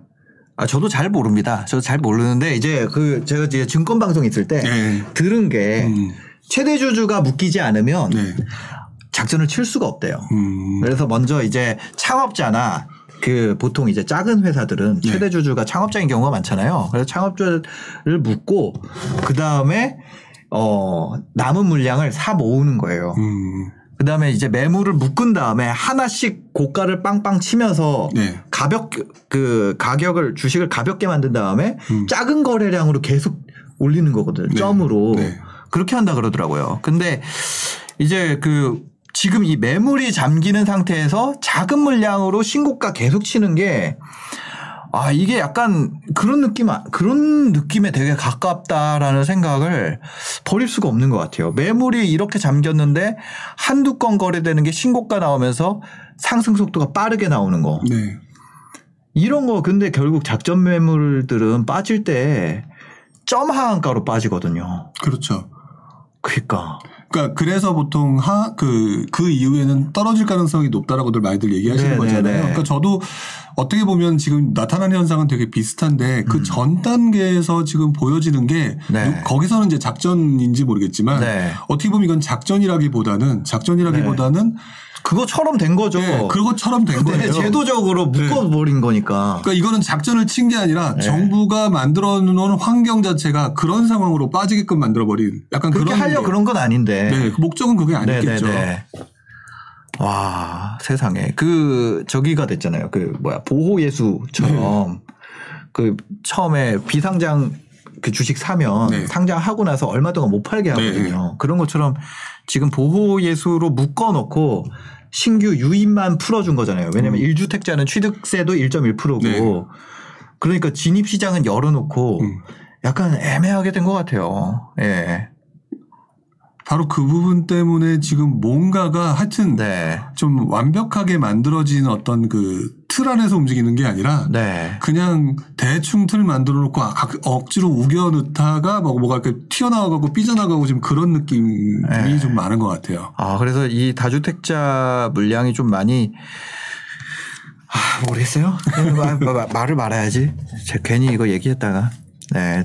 아, 저도 잘 모릅니다. 저도 잘 모르는데 이제 그 제가 이제 증권 방송 있을 때 네. 들은 게 음. 최대 주주가 묶이지 않으면 네. 작전을 칠 수가 없대요. 음. 그래서 먼저 이제 창업자나 그 보통 이제 작은 회사들은 네. 최대 주주가 창업자인 경우가 많잖아요. 그래서 창업자를 묻고 그 다음에 어 남은 물량을 사 모으는 거예요. 음. 그 다음에 이제 매물을 묶은 다음에 하나씩 고가를 빵빵 치면서 네. 가볍 그 가격을 주식을 가볍게 만든 다음에 음. 작은 거래량으로 계속 올리는 거거든요. 네. 점으로 네. 그렇게 한다 그러더라고요. 근데 이제 그 지금 이 매물이 잠기는 상태에서 작은 물량으로 신고가 계속 치는 게 아, 이게 약간 그런 느낌, 그런 느낌에 되게 가깝다라는 생각을 버릴 수가 없는 것 같아요. 매물이 이렇게 잠겼는데 한두 건 거래되는 게 신고가 나오면서 상승 속도가 빠르게 나오는 거. 네. 이런 거 근데 결국 작전 매물들은 빠질 때 점 하한가로 빠지거든요. 그렇죠. 그러니까 그러니까 그래서 보통 하그그 이후에는 떨어질 가능성이 높다라고들 많이들 얘기하시는 네, 거잖아요. 네, 네. 그러니까 저도 어떻게 보면 지금 나타나는 현상은 되게 비슷한데 음. 그전 단계에서 지금 보여지는 게 네. 누- 거기서는 이제 작전인지 모르겠지만 네. 어떻게 보면 이건 작전이라기보다는 작전이라기보다는 그거처럼 된 거죠. 네, 그것처럼 된 네, 거예요. 제도적으로 묶어버린 거니까. 그러니까 이거는 작전을 친 게 아니라 네. 정부가 만들어 놓은 환경 자체가 그런 상황으로 빠지게끔 만들어 버린 약간 그렇게 하려 게- 그런 건 아닌데. 네, 그 목적은 그게 아니겠죠. 와 세상에 그 저기가 됐잖아요. 그 뭐야 보호 예수처럼 네. 그 처음에 비상장 그 주식 사면 네. 상장하고 나서 얼마 동안 못 팔게 하거든요. 그런 것처럼 지금 보호 예수로 묶어놓고 신규 유입만 풀어준 거잖아요. 왜냐하면 일 1주택자는 취득세도 1.1%고 음. 네. 그러니까 진입 시장은 열어놓고 음. 약간 애매하게 된 것 같아요. 예. 바로 그 부분 때문에 지금 뭔가가 하여튼 네. 좀 완벽하게 만들어진 어떤 그 틀 안에서 움직이는 게 아니라 네. 그냥 대충 틀 만들어 놓고 아, 각- 억지로 우겨 넣다가 뭐 뭐가 이렇게 튀어나와가고 삐져나가고 지금 그런 느낌이 네. 좀 많은 것 같아요. 아, 그래서 이 다주택자 물량이 좀 많이 아, 모르겠어요. (laughs) 말, 말, 말을 말아야지. 제가 괜히 이거 얘기했다가. 네.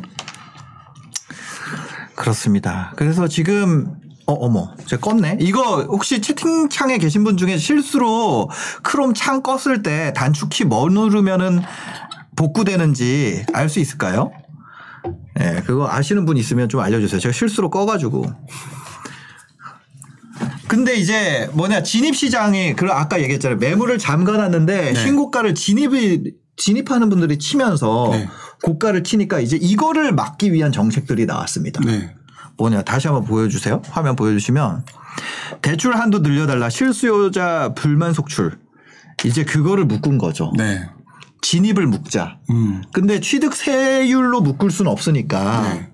그렇습니다. 그래서 지금 어, 어머, 제가 껐네. 이거 혹시 채팅창에 계신 분 중에 실수로 크롬 창 껐을 때 단축키 뭐 누르면은 복구되는지 알 수 있을까요? 예, 그거 아시는 분 있으면 좀 알려주세요. 제가 실수로 꺼가지고. 근데 이제 뭐냐 진입 시장이 그 아까 얘기했잖아요 매물을 잠가놨는데 네. 신고가를 진입이 진입하는 분들이 치면서 네. 고가를 치니까 이제 이거를 막기 위한 정책들이 나왔습니다. 네. 뭐냐 다시 한번 보여주세요. 화면 보여주시면 대출 한도 늘려달라 실수요자 불만 속출 이제 그거를 묶은 거죠. 네. 진입을 묶자. 음. 근데 취득세율로 묶을 수는 없으니까 네.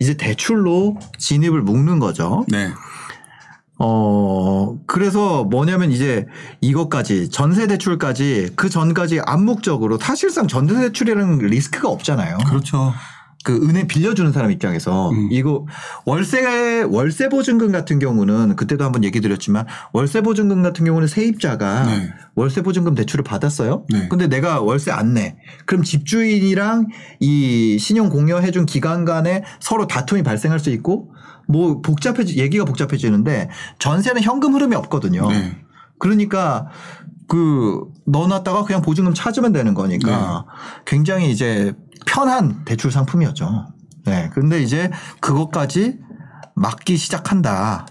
이제 대출로 진입을 묶는 거죠. 네. 어, 그래서 뭐냐면 이제 이것까지 전세 대출까지 그 전까지 암묵적으로 사실상 전세 대출이라는 리스크가 없잖아요. 그렇죠. 그 은행 빌려주는 사람 입장에서 음. 이거 월세 월세 보증금 같은 경우는 그때도 한번 얘기 드렸지만 월세 보증금 같은 경우는 세입자가 네. 월세 보증금 대출을 받았어요. 네. 근데 내가 월세 안 내. 그럼 집주인이랑 이 신용 공여해 준 기관 간에 서로 다툼이 발생할 수 있고 뭐 복잡해지 얘기가 복잡해지는데 전세는 현금 흐름이 없거든요. 네. 그러니까 그 넣어놨다가 그냥 보증금 찾으면 되는 거니까 네. 굉장히 이제 편한 대출 상품이었죠. 네. 근데 이제 그것까지 막기 시작한다.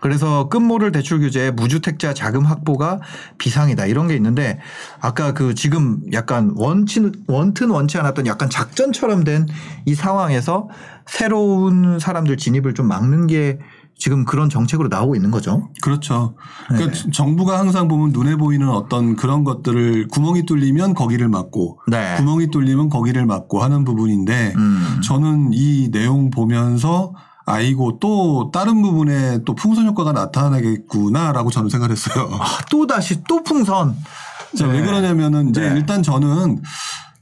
그래서 끝모를 대출 규제에 무주택자 자금 확보가 비상이다 이런 게 있는데 아까 그 지금 약간 원치 원튼 원치 않았던 약간 작전처럼 된 이 상황에서 새로운 사람들 진입을 좀 막는 게 지금 그런 정책으로 나오고 있는 거죠. 그렇죠. 그러니까 네. 정부가 항상 보면 눈에 보이는 어떤 그런 것들을 구멍이 뚫리면 거기를 막고 네. 구멍이 뚫리면 거기를 막고 하는 부분인데 음. 저는 이 내용 보면서 아이고 또 다른 부분에 또 풍선 효과가 나타나겠구나라고 저는 생각했어요. 또 다시 또 풍선. (laughs) 자, 왜 네. 그러냐면은 이제 네. 일단 저는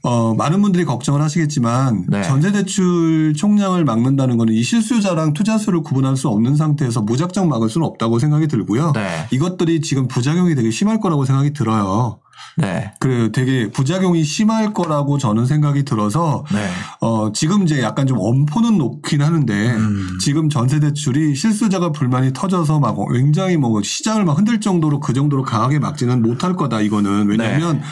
어, 많은 분들이 걱정을 하시겠지만 네. 전세대출 총량을 막는다는 거는 이 실수요자랑 투자수를 구분할 수 없는 상태에서 무작정 막을 수는 없다고 생각이 들고요. 네. 이것들이 지금 부작용이 되게 심할 거라고 생각이 들어요. 네. 그 되게 부작용이 심할 거라고 저는 생각이 들어서 네. 어 지금 이제 약간 좀 엄포는 놓긴 하는데 음. 지금 전세 대출이 실수자가 불만이 터져서 막 굉장히 뭐 시장을 막 흔들 정도로 그 정도로 강하게 막지는 못할 거다 이거는 왜냐하면 네.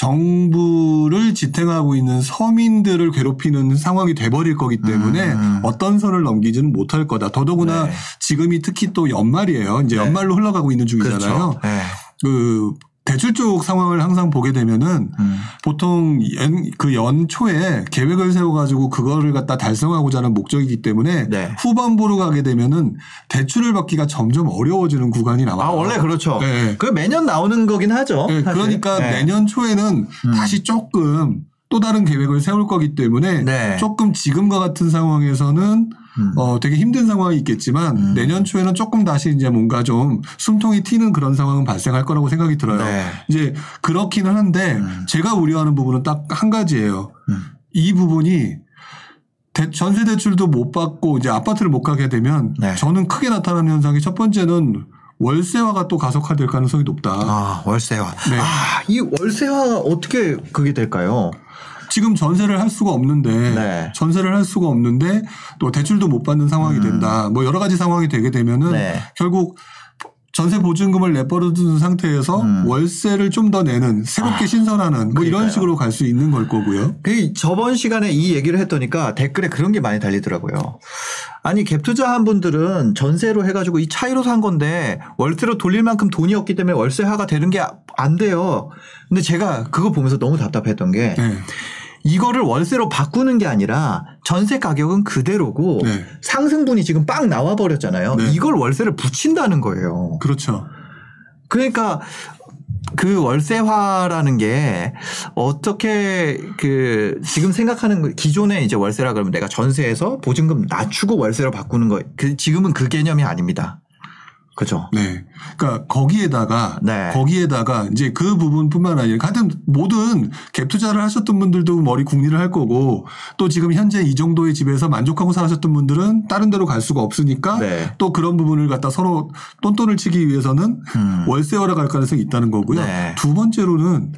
정부를 지탱하고 있는 서민들을 괴롭히는 상황이 돼버릴 거기 때문에 음. 어떤 선을 넘기지는 못할 거다. 더더구나 네. 지금이 특히 또 연말이에요. 이제 네. 연말로 흘러가고 있는 중이잖아요. 그렇죠. 네. 그 대출 쪽 상황을 항상 보게 되면은 음. 보통 연, 그 연초에 계획을 세워가지고 그거를 갖다 달성하고자 하는 목적이기 때문에 네. 후반부로 가게 되면은 대출을 받기가 점점 어려워지는 구간이 나와요. 아 원래 그렇죠. 네. 그 매년 나오는 거긴 하죠. 네. 그러니까 네. 내년 초에는 다시 조금 또 다른 계획을 세울 거기 때문에 네. 조금 지금과 같은 상황에서는 음. 어 되게 힘든 상황이 있겠지만 음. 내년 초에는 조금 다시 이제 뭔가 좀 숨통이 튀는 그런 상황은 발생할 거라고 생각이 들어요. 네. 이제 그렇기는 한데 음. 제가 우려하는 부분은 딱 한 가지예요. 음. 이 부분이 대- 전세 대출도 못 받고 이제 아파트를 못 가게 되면 네. 저는 크게 나타나는 현상이 첫 번째는 월세화가 또 가속화될 가능성이 높다. 아 월세화. 네. 아이 월세화가 어떻게 그게 될까요? 지금 전세를 할 수가 없는데 네. 전세를 할 수가 없는데 또 대출도 못 받는 상황이 된다. 뭐 여러 가지 상황이 되게 되면은 음. 네. 결국 전세 보증금을 내버려둔 상태에서 음. 월세를 좀 더 내는 새롭게 신설하는 뭐 이런 그러니까요. 식으로 갈 수 있는 걸 거고요. 그 저번 시간에 이 얘기를 했더니까 댓글에 그런 게 많이 달리더라고요. 아니 갭 투자한 분들은 전세로 해가지고 이 차이로 산 건데 월세로 돌릴 만큼 돈이 없기 때문에 월세화가 되는 게 안 돼요. 근데 제가 그거 보면서 너무 답답했던 게 네. 이거를 월세로 바꾸는 게 아니라 전세 가격은 그대로고 네. 상승분이 지금 빵 나와 버렸잖아요. 네. 이걸 월세를 붙인다는 거예요. 그렇죠. 그러니까 그 월세화라는 게 어떻게 그 지금 생각하는 거- 기존에 이제 월세라 그러면 내가 전세에서 보증금 낮추고 월세로 바꾸는 거 그 지금은 그 개념이 아닙니다. 그죠? 네. 그러니까 거기에다가 네. 거기에다가 이제 그 부분뿐만 아니라 하여튼 모든 갭 투자를 하셨던 분들도 머리 궁리를 할 거고 또 지금 현재 이 정도의 집에서 만족하고 살았던 분들은 다른 데로 갈 수가 없으니까 네. 또 그런 부분을 갖다 서로 똔똔을 치기 위해서는 음. 월세화로 갈 가능성이 있다는 거고요. 네. 두 번째로는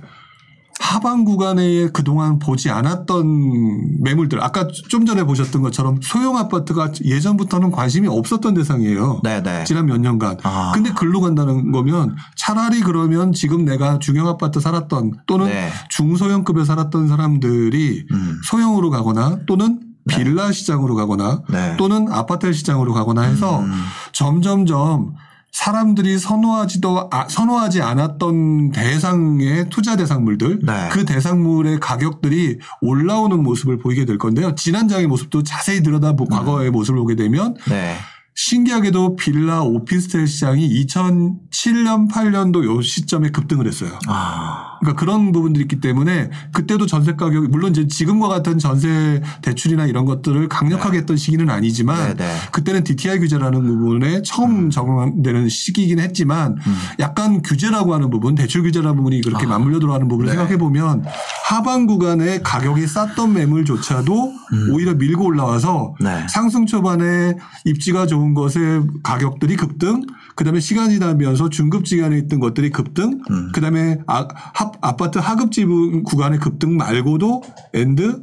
하방 구간에 그동안 보지 않았던 매물들 아까 좀 전에 보셨던 것처럼 소형 아파트가 예전부터는 관심이 없었던 대상이에요. 네네. 지난 몇 년간. 아. 근데 글로 간다는 거면 차라리 그러면 지금 내가 중형 아파트 살았던 또는 네. 중소형급에 살았던 사람들이 음. 소형으로 가거나 또는 빌라 시장으로 가거나 네. 또는 아파트 시장으로 가거나 해서 음. 점점점 사람들이 선호하지도 아- 선호하지 않았던 대상의 투자 대상물들 네. 그 대상물의 가격들이 올라오는 모습을 보이게 될 건데요. 지난 장의 모습도 자세히 들여다 보 과거의 모습을 보게 되면 네. 신기하게도 빌라 오피스텔 시장이 2007년 8년도 요 시점에 급등을 했어요. 아. 그러니까 그런 부분들이 있기 때문에 그때도 전세 가격이 물론 이제 지금과 같은 전세 대출이나 이런 것들을 강력하게 했던 시기는 아니지만 네, 네. 그때는 DTI 규제라는 부분에 처음 적용되는 시기이긴 했지만 음. 약간 규제라고 하는 부분, 대출 규제라는 부분이 그렇게 맞물려 들어가는 부분을 네. 생각해 보면 하방 구간에 가격이 쌌던 매물조차도 오히려 밀고 올라와서 음. 네. 상승 초반에 입지가 좋은 것의 가격들이 급등, 그다음에 시간이 지나면서 중급지 구간에 있던 것들이 급등, 음. 그다음에 아, 하- 아파트 하급지 구간의 급등 말고도 and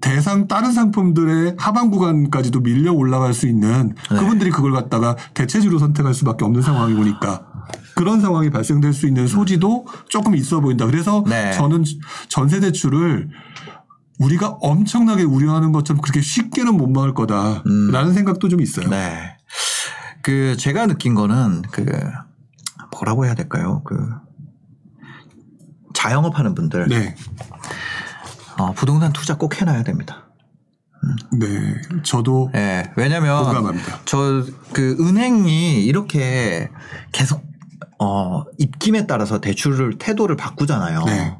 대상 다른 상품들의 하방 구간까지도 밀려 올라갈 수 있는 네. 그분들이 그걸 갖다가 대체주로 선택할 수밖에 없는 상황이 보니까 그런 상황이 발생될 수 있는 소지도 조금 있어 보인다. 그래서 네. 저는 전세 대출을 우리가 엄청나게 우려하는 것처럼 그렇게 쉽게는 못 막을 거다라는 생각도 좀 있어요. 음. 네. 그 제가 느낀 거는 그 뭐라고 해야 될까요? 그 자영업 하는 분들 네. 어, 부동산 투자 꼭 해놔야 됩니다. 네. 저도 예. 왜냐면 공감합니다. 저 그 은행이 이렇게 계속 어 입김에 따라서 대출을 태도를 바꾸잖아요. 네.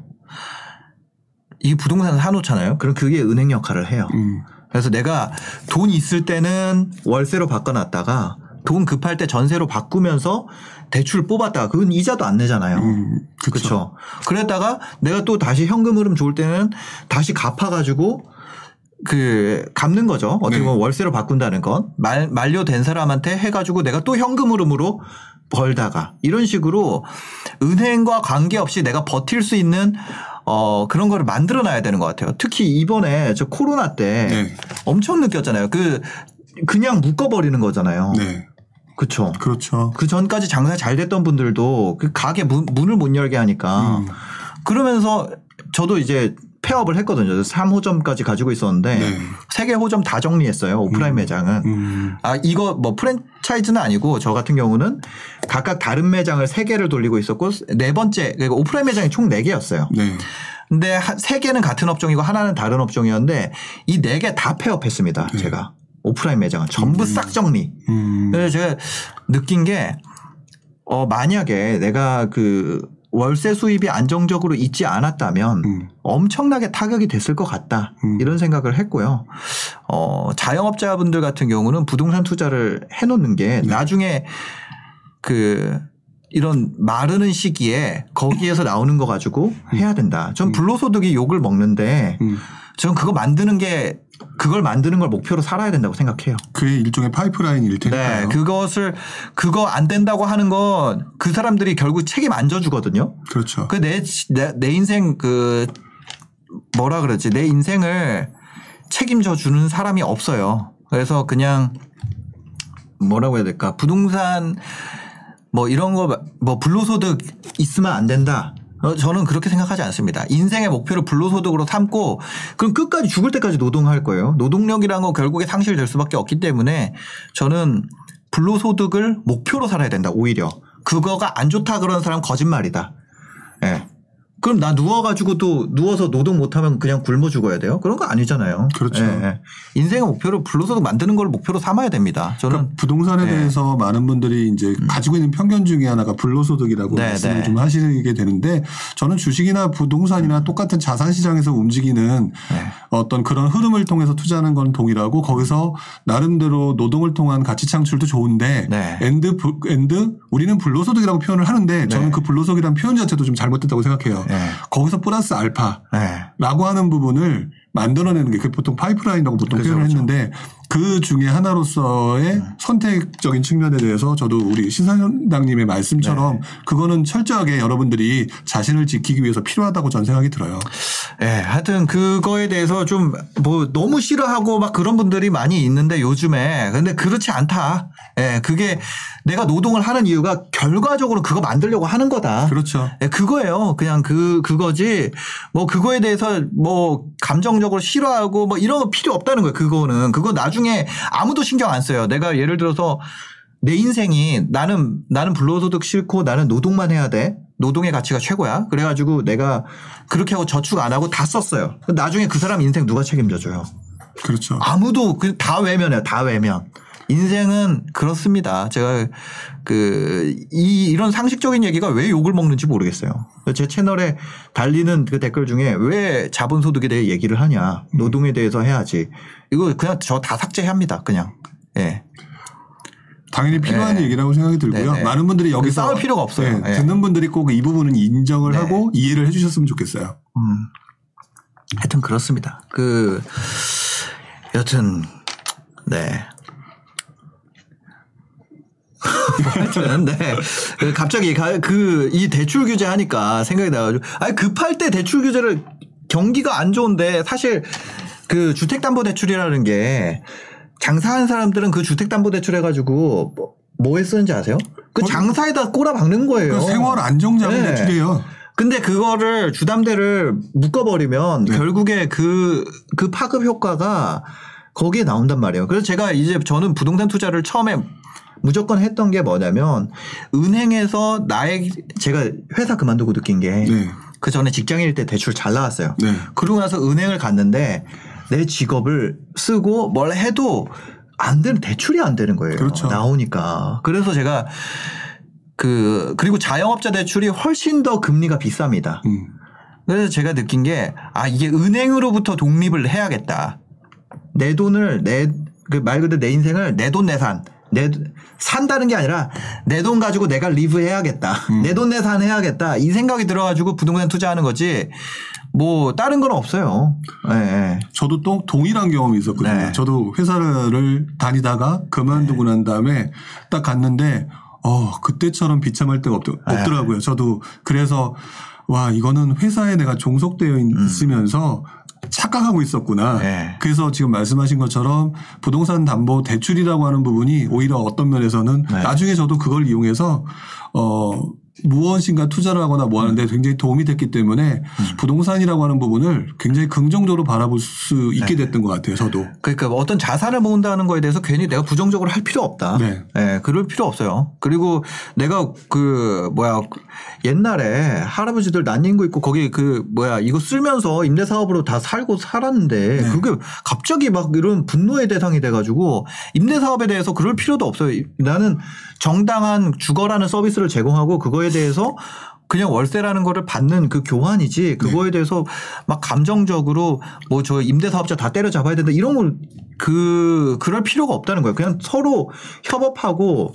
이 부동산을 사놓잖아요. 그럼 그게 은행 역할을 해요. 음, 그래서 내가 돈 있을 때는 월세로 바꿔놨다가 돈 급할 때 전세로 바꾸면서 대출 뽑았다가 그건 이자도 안 내잖아요. 음, 그쵸. 그렇죠. 그랬다가 내가 또 다시 현금 흐름 좋을 때는 다시 갚아가지고 그 갚는 거죠. 어떻게 네. 보면 월세로 바꾼다는 건 말, 만료된 사람한테 해가지고 내가 또 현금 흐름으로 벌다가 이런 식으로 은행과 관계없이 내가 버틸 수 있는 어 그런 거를 만들어 놔야 되는 것 같아요. 특히 이번에 저 코로나 때 네. 엄청 느꼈잖아요. 그 그냥 묶어버리는 거잖아요. 네. 그렇죠. 그렇죠. 그 전까지 장사 잘 됐던 분들도 그 가게 문, 문을 못 열게 하니까 음. 그러면서 저도 이제 폐업을 했거든요. 3호점까지 가지고 있었는데 네. 세개 호점 다 정리했어요. 오프라인 매장은. 음, 아, 이거 뭐 프랜차이즈는 아니고 저 같은 경우는 각각 다른 매장을 세 개를 돌리고 있었고 네 번째 그러니까 오프라인 매장이 총네 개였어요. 네. 근데 한- 세 개는 같은 업종이고 하나는 다른 업종이었는데 이 네 개 다 폐업했습니다. 제가 오프라인 매장은 전부 싹 정리. 음, 그래서 제가 느낀 게, 어, 만약에 내가 그 월세 수입이 안정적으로 있지 않았다면 음. 엄청나게 타격이 됐을 것 같다. 음. 이런 생각을 했고요. 어, 자영업자분들 같은 경우는 부동산 투자를 해놓는 게 네. 나중에 그 이런 마르는 시기에 거기에서 나오는 거 가지고 해야 된다. 전 불로소득이 욕을 먹는데 음. 저는 그거 만드는 게 그걸 만드는 걸 목표로 살아야 된다고 생각해요. 그게 일종의 파이프라인일 네, 테니까요. 그것을 그거 안 된다고 하는 건 그 사람들이 결국 책임 안 져주거든요. 그렇죠. 그내내 내 인생 그 뭐라 그러지 내 인생을 책임져 주는 사람이 없어요. 그래서 그냥 뭐라고 해야 될까 부동산 뭐 이런 거 뭐 불로소득 있으면 안 된다. 어, 저는 그렇게 생각하지 않습니다. 인생의 목표를 불로소득으로 삼고 그럼 끝까지 죽을 때까지 노동할 거예요. 노동력이라는 건 결국에 상실될 수밖에 없기 때문에 저는 불로소득을 목표로 살아야 된다. 오히려 그거가 안 좋다 그러는 사람 은 거짓말이다. 예. 그럼 나 누워가지고 또 누워서 노동 못하면 그냥 굶어 죽어야 돼요? 그런 거 아니잖아요. 그렇죠. 예, 예. 인생의 목표를 불로소득 만드는 걸 목표로 삼아야 됩니다. 저는 그러니까 부동산에 네. 음. 대해서 많은 분들이 이제 가지고 있는 편견 중에 하나가 불로소득이라고 네, 말씀을 네. 좀 하시게 되는데 저는 주식이나 부동산이나 똑같은 자산 시장에서 움직이는 네. 어떤 그런 흐름을 통해서 투자하는 건 동일하고 거기서 나름대로 노동을 통한 가치 창출도 좋은데 네. and 부- and 우리는 불로소득이라고 표현을 하는데 저는 네. 그 불로소득이라는 표현 자체도 좀 잘못됐다고 생각해요. 네. 거기서 플러스 알파 예. 라고 하는 부분을 만들어내는 게 그게 보통 파이프라인이라고 보통 그죠, 표현을. 했는데 그 중에 하나로서의 음. 선택적인 측면에 대해서 저도 우리 신사장님의 말씀처럼 네. 그거는 철저하게 여러분들이 자신을 지키기 위해서 필요하다고 전 생각이 들어요. 예, 하여튼 그거에 대해서 좀 뭐 너무 싫어하고 막 그런 분들이 많이 있는데 요즘에 근데 그렇지 않다. 예, 그게 내가 노동을 하는 이유가 결과적으로 그거 만들려고 하는 거다. 그렇죠. 예, 그거예요. 그냥 그 그거지. 뭐 그거에 대해서 뭐 감정적으로 싫어하고 뭐 이런 거 필요 없다는 거예요. 그거는 그거 나중에 아무도 신경 안 써요. 내가 예를 들어서 내 인생이 나는 나는 불로소득 싫고 나는 노동만 해야 돼. 노동의 가치가 최고야. 그래가지고 내가 그렇게 하고 저축 안 하고 다 썼어요. 나중에 그 사람 인생 누가 책임져줘요? 그렇죠. 아무도 그다 외면해요. 다 외면. 인생은 그렇습니다. 제가 그 이 이런 상식적인 얘기가 왜 욕을 먹는지 모르겠어요. 제 채널에 달리는 그 댓글 중에 왜 자본소득에 대해 얘기를 하냐. 노동에 대해서 해야지. 이거 그냥 저 다 삭제합니다. 그냥. 예. 당연히 필요한 네. 얘기라고 생각이 들고요. 네, 네. 많은 분들이 여기서 싸울 필요가 없어요. 네, 예. 듣는 분들이 꼭 이 부분은 인정을 네. 하고 이해를 해주셨으면 좋겠어요. 음. 하여튼 그렇습니다. 그 여튼 네. (laughs) 하여튼 네. 그 갑자기 그 이 대출 규제 하니까 생각이 나가지고 아니 급할 때 대출 규제를 경기가 안 좋은데 사실 그 주택담보대출이라는 게 장사하는 사람들은 그 주택담보대출 해가지고 뭐, 뭐에 쓰는지 아세요? 그 장사에다 꼬라박는 거예요. 그 생활 안정자금 네. 대출이에요. 근데 그거를 주담대를 묶어버리면 네. 결국에 그, 그 파급 효과가 거기에 나온단 말이에요. 그래서 제가 이제 저는 부동산 투자를 처음에 무조건 했던 게 뭐냐면 은행에서 나의 제가 회사 그만두고 느낀 게 네. 그 전에 직장인일 때 대출 잘 나왔어요. 네. 그러고 나서 은행을 갔는데 내 직업을 쓰고 뭘 해도 안 되는 대출이 안 되는 거예요. 그렇죠. 나오니까. 그래서 제가 그 그리고 자영업자 대출이 훨씬 더 금리가 비쌉니다. 음. 그래서 제가 느낀 게 아 이게 은행으로부터 독립을 해야겠다. 내 돈을 내 그 말 그대로 내 인생을 내 돈 내산 내 산다는 게 아니라 내 돈 가지고 내가 리브 해야겠다. 내돈 내산 해야겠다. 이 생각이 들어가지고 부동산 투자하는 거지. 뭐 다른 건 없어요. 예. 예. 저도 또 동일한 경험이 있었거든요. 네. 저도 회사를 다니다가 그만두고 난 다음에 딱 갔는데 어 그때처럼 비참할 때가 없, 네. 더라고요 저도 그래서 와 이거는 회사에 내가 종속되어 있으면서 착각하고 있었구나. 네. 그래서 지금 말씀하신 것처럼 부동산 담보 대출이라고 하는 부분이 오히려 어떤 면에서는 네. 나중에 저도 그걸 이용해서 어 무언신가 투자를 하거나 뭐 하는데 굉장히 도움이 됐기 때문에 부동산이라고 하는 부분을 굉장히 긍정적으로 바라볼 수 있게 됐던 것 같아요. 저도. 그러니까 뭐 어떤 자산을 모은다는 거에 대해서 괜히 내가 부정적으로 할 필요 없다. 네. 예, 그럴 필요 없어요. 그리고 내가 그 뭐야 옛날에 할아버지들 난닝구 있고 거기 그 뭐야 이거 쓰면서 임대 사업으로 다 살고 살았는데 네. 그게 갑자기 막 이런 분노의 대상이 돼가지고 임대 사업에 대해서 그럴 필요도 없어요. 나는 정당한 주거라는 서비스를 제공하고 그거에 대해서 그냥 월세라는 거를 받는 그 교환이지 그거에 대해서 막 감정적으로 뭐 저 임대 사업자 다 때려잡아야 된다 이런 걸 그 그럴 필요가 없다는 거예요. 그냥 서로 협업하고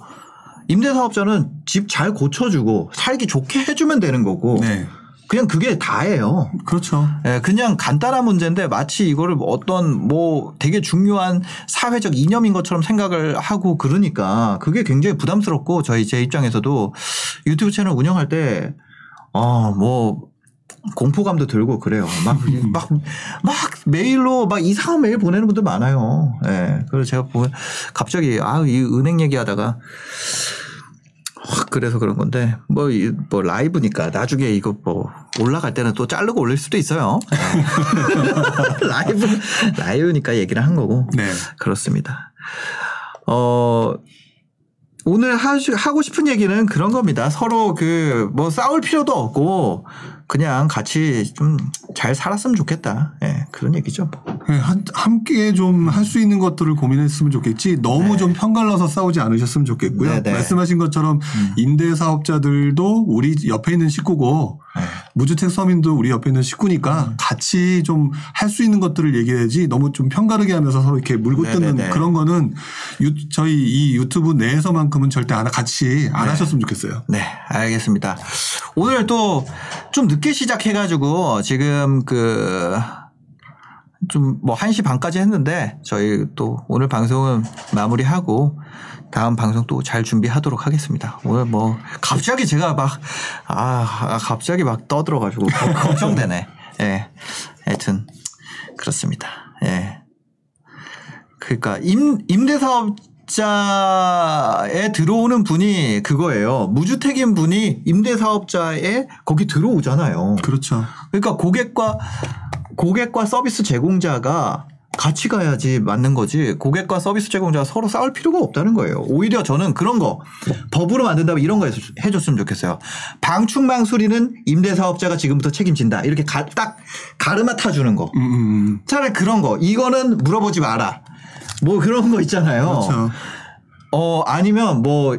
임대 사업자는 집 잘 고쳐주고 살기 좋게 해주면 되는 거고 네. 그냥 그게 다예요. 그렇죠. 예, 그냥 간단한 문제인데 마치 이거를 어떤 뭐 되게 중요한 사회적 이념인 것처럼 생각을 하고 그러니까 그게 굉장히 부담스럽고 저희 제 입장에서도 유튜브 채널 운영할 때 어, 뭐 공포감도 들고 그래요. 막, (laughs) 막, 막 메일로 막 이상한 메일 보내는 분들 많아요. 예. 그래서 제가 보면 갑자기 아, 이 은행 얘기하다가 확 그래서 그런 건데 뭐, 이- 뭐 라이브니까 나중에 이거 뭐 올라갈 때는 또 자르고 올릴 수도 있어요. 예. (laughs) 라이브 라이브니까 얘기를 한 거고 네. 그렇습니다. 어 오늘 하고 싶은 얘기는 그런 겁니다. 서로 그 뭐 싸울 필요도 없고 그냥 같이 좀 잘 살았으면 좋겠다. 예, 그런 얘기죠. 뭐. 네, 한- 함께 좀 할 수 있는 것들을 고민했으면 좋겠지 너무 좀 편갈라서 싸우지 않으셨으면 좋겠고요. 네, 네. 말씀하신 것처럼 임대 사업자들도 우리 옆에 있는 식구고 네. 무주택 서민도 우리 옆에 있는 식구니까 음. 같이 좀 할 수 있는 것들을 얘기해야지 너무 좀 편가르게 하면서 서로 이렇게 물고 네, 뜯는 네, 네. 그런 거는 유- 저희 이 유튜브 내에서만큼은 절대 안 같이 안 하셨으면 좋겠어요. 네, 알겠습니다. 오늘 또 좀 늦게 시작해가지고 지금 그 좀 뭐 1시 반까지 했는데 저희 또 오늘 방송은 마무리하고 다음 방송 또 잘 준비하도록 하겠습니다. 오늘 뭐 갑자기 제가 막 아, 아, 갑자기 막 떠들어가지고 걱- 걱정되네. 예. 하여튼 그렇습니다. 예. 그러니까 임 임대사업자에 들어오는 분이 그거예요. 무주택인 분이 임대사업자에 거기 들어오잖아요. 그렇죠. 그러니까 고객과 고객과 서비스 제공자가 같이 가야지 맞는 거지. 고객과 서비스 제공자가 서로 싸울 필요가 없다는 거예요. 오히려 저는 그런 거 법으로 만든다면 이런 거 해줬- 해줬으면 좋겠어요. 방충망 수리는 임대사업자가 지금부터 책임진다. 이렇게 가- 딱 가르마 타주는 거. 음, 음, 음. 차라리 그런 거. 이거는 물어보지 마라. 뭐 그런 거 있잖아요. 그렇죠. 어, 아니면 뭐,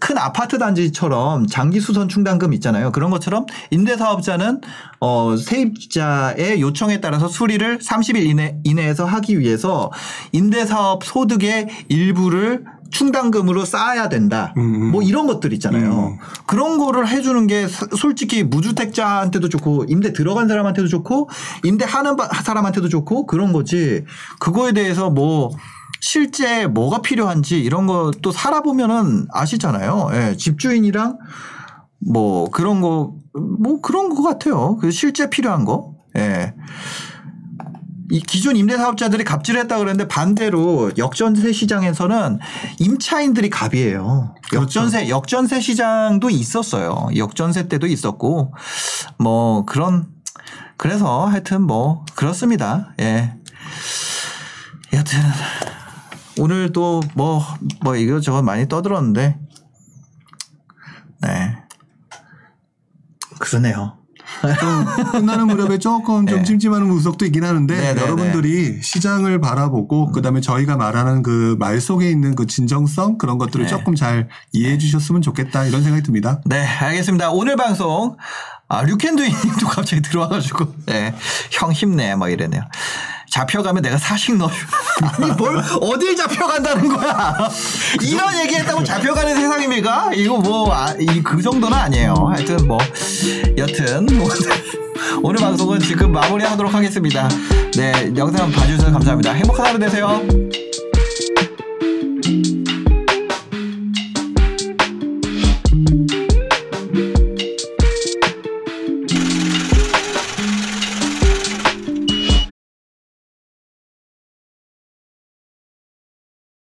큰 아파트 단지처럼 장기 수선 충당금 있잖아요. 그런 것처럼 임대사업자는 어, 세입자의 요청에 따라서 수리를 30일 이내, 이내에서 하기 위해서 임대사업 소득의 일부를 충당금으로 쌓아야 된다. 음, 음. 뭐 이런 것들 있잖아요. 그런 거를 해주는 게 사- 솔직히 무주택자한테도 좋고 임대 들어간 사람한테도 좋고 임대하는 바- 사람한테도 좋고 그런 거지. 그거에 대해서 뭐 실제 뭐가 필요한지 이런 것도 살아보면은 아시잖아요. 예, 집주인이랑 뭐 그런 거 뭐 그런 거 같아요. 그 실제 필요한 거. 예. 이 기존 임대 사업자들이 갑질했다 그랬는데 반대로 역전세 시장에서는 임차인들이 갑이에요. 역전세 역전세 시장도 있었어요. 역전세 때도 있었고 뭐 그런 그래서 하여튼 뭐 그렇습니다. 예. 여튼 오늘 또뭐뭐 이거 저거 많이 떠들었는데 네 그러네요. 좀 끝나는 무렵에 조금 좀 네. 찜찜하는 구석도 있긴 하는데 네, 네, 여러분들이 시장을 바라보고 그다음에 저희가 말하는 그 말 속에 있는 그 진정성 그런 것들을 네. 조금 잘 이해해 주셨으면 좋겠다 이런 생각이 듭니다. 네, 알겠습니다. 오늘 방송 아, 류켄두이님도 (laughs) 갑자기 들어와가지고 네, 형 힘내 막 이러네요. 잡혀가면 내가 사식 넣어. (laughs) 아니 뭘 어딜 잡혀간다는 거야? 이런 얘기했다고 잡혀가는 세상입니까? 이거 뭐이그 정도는 아니에요. 하여튼 뭐 여튼 오늘, (laughs) 오늘 방송은 지금 마무리하도록 하겠습니다. 네, 영상 봐주셔서 감사합니다. 행복한 하루 되세요.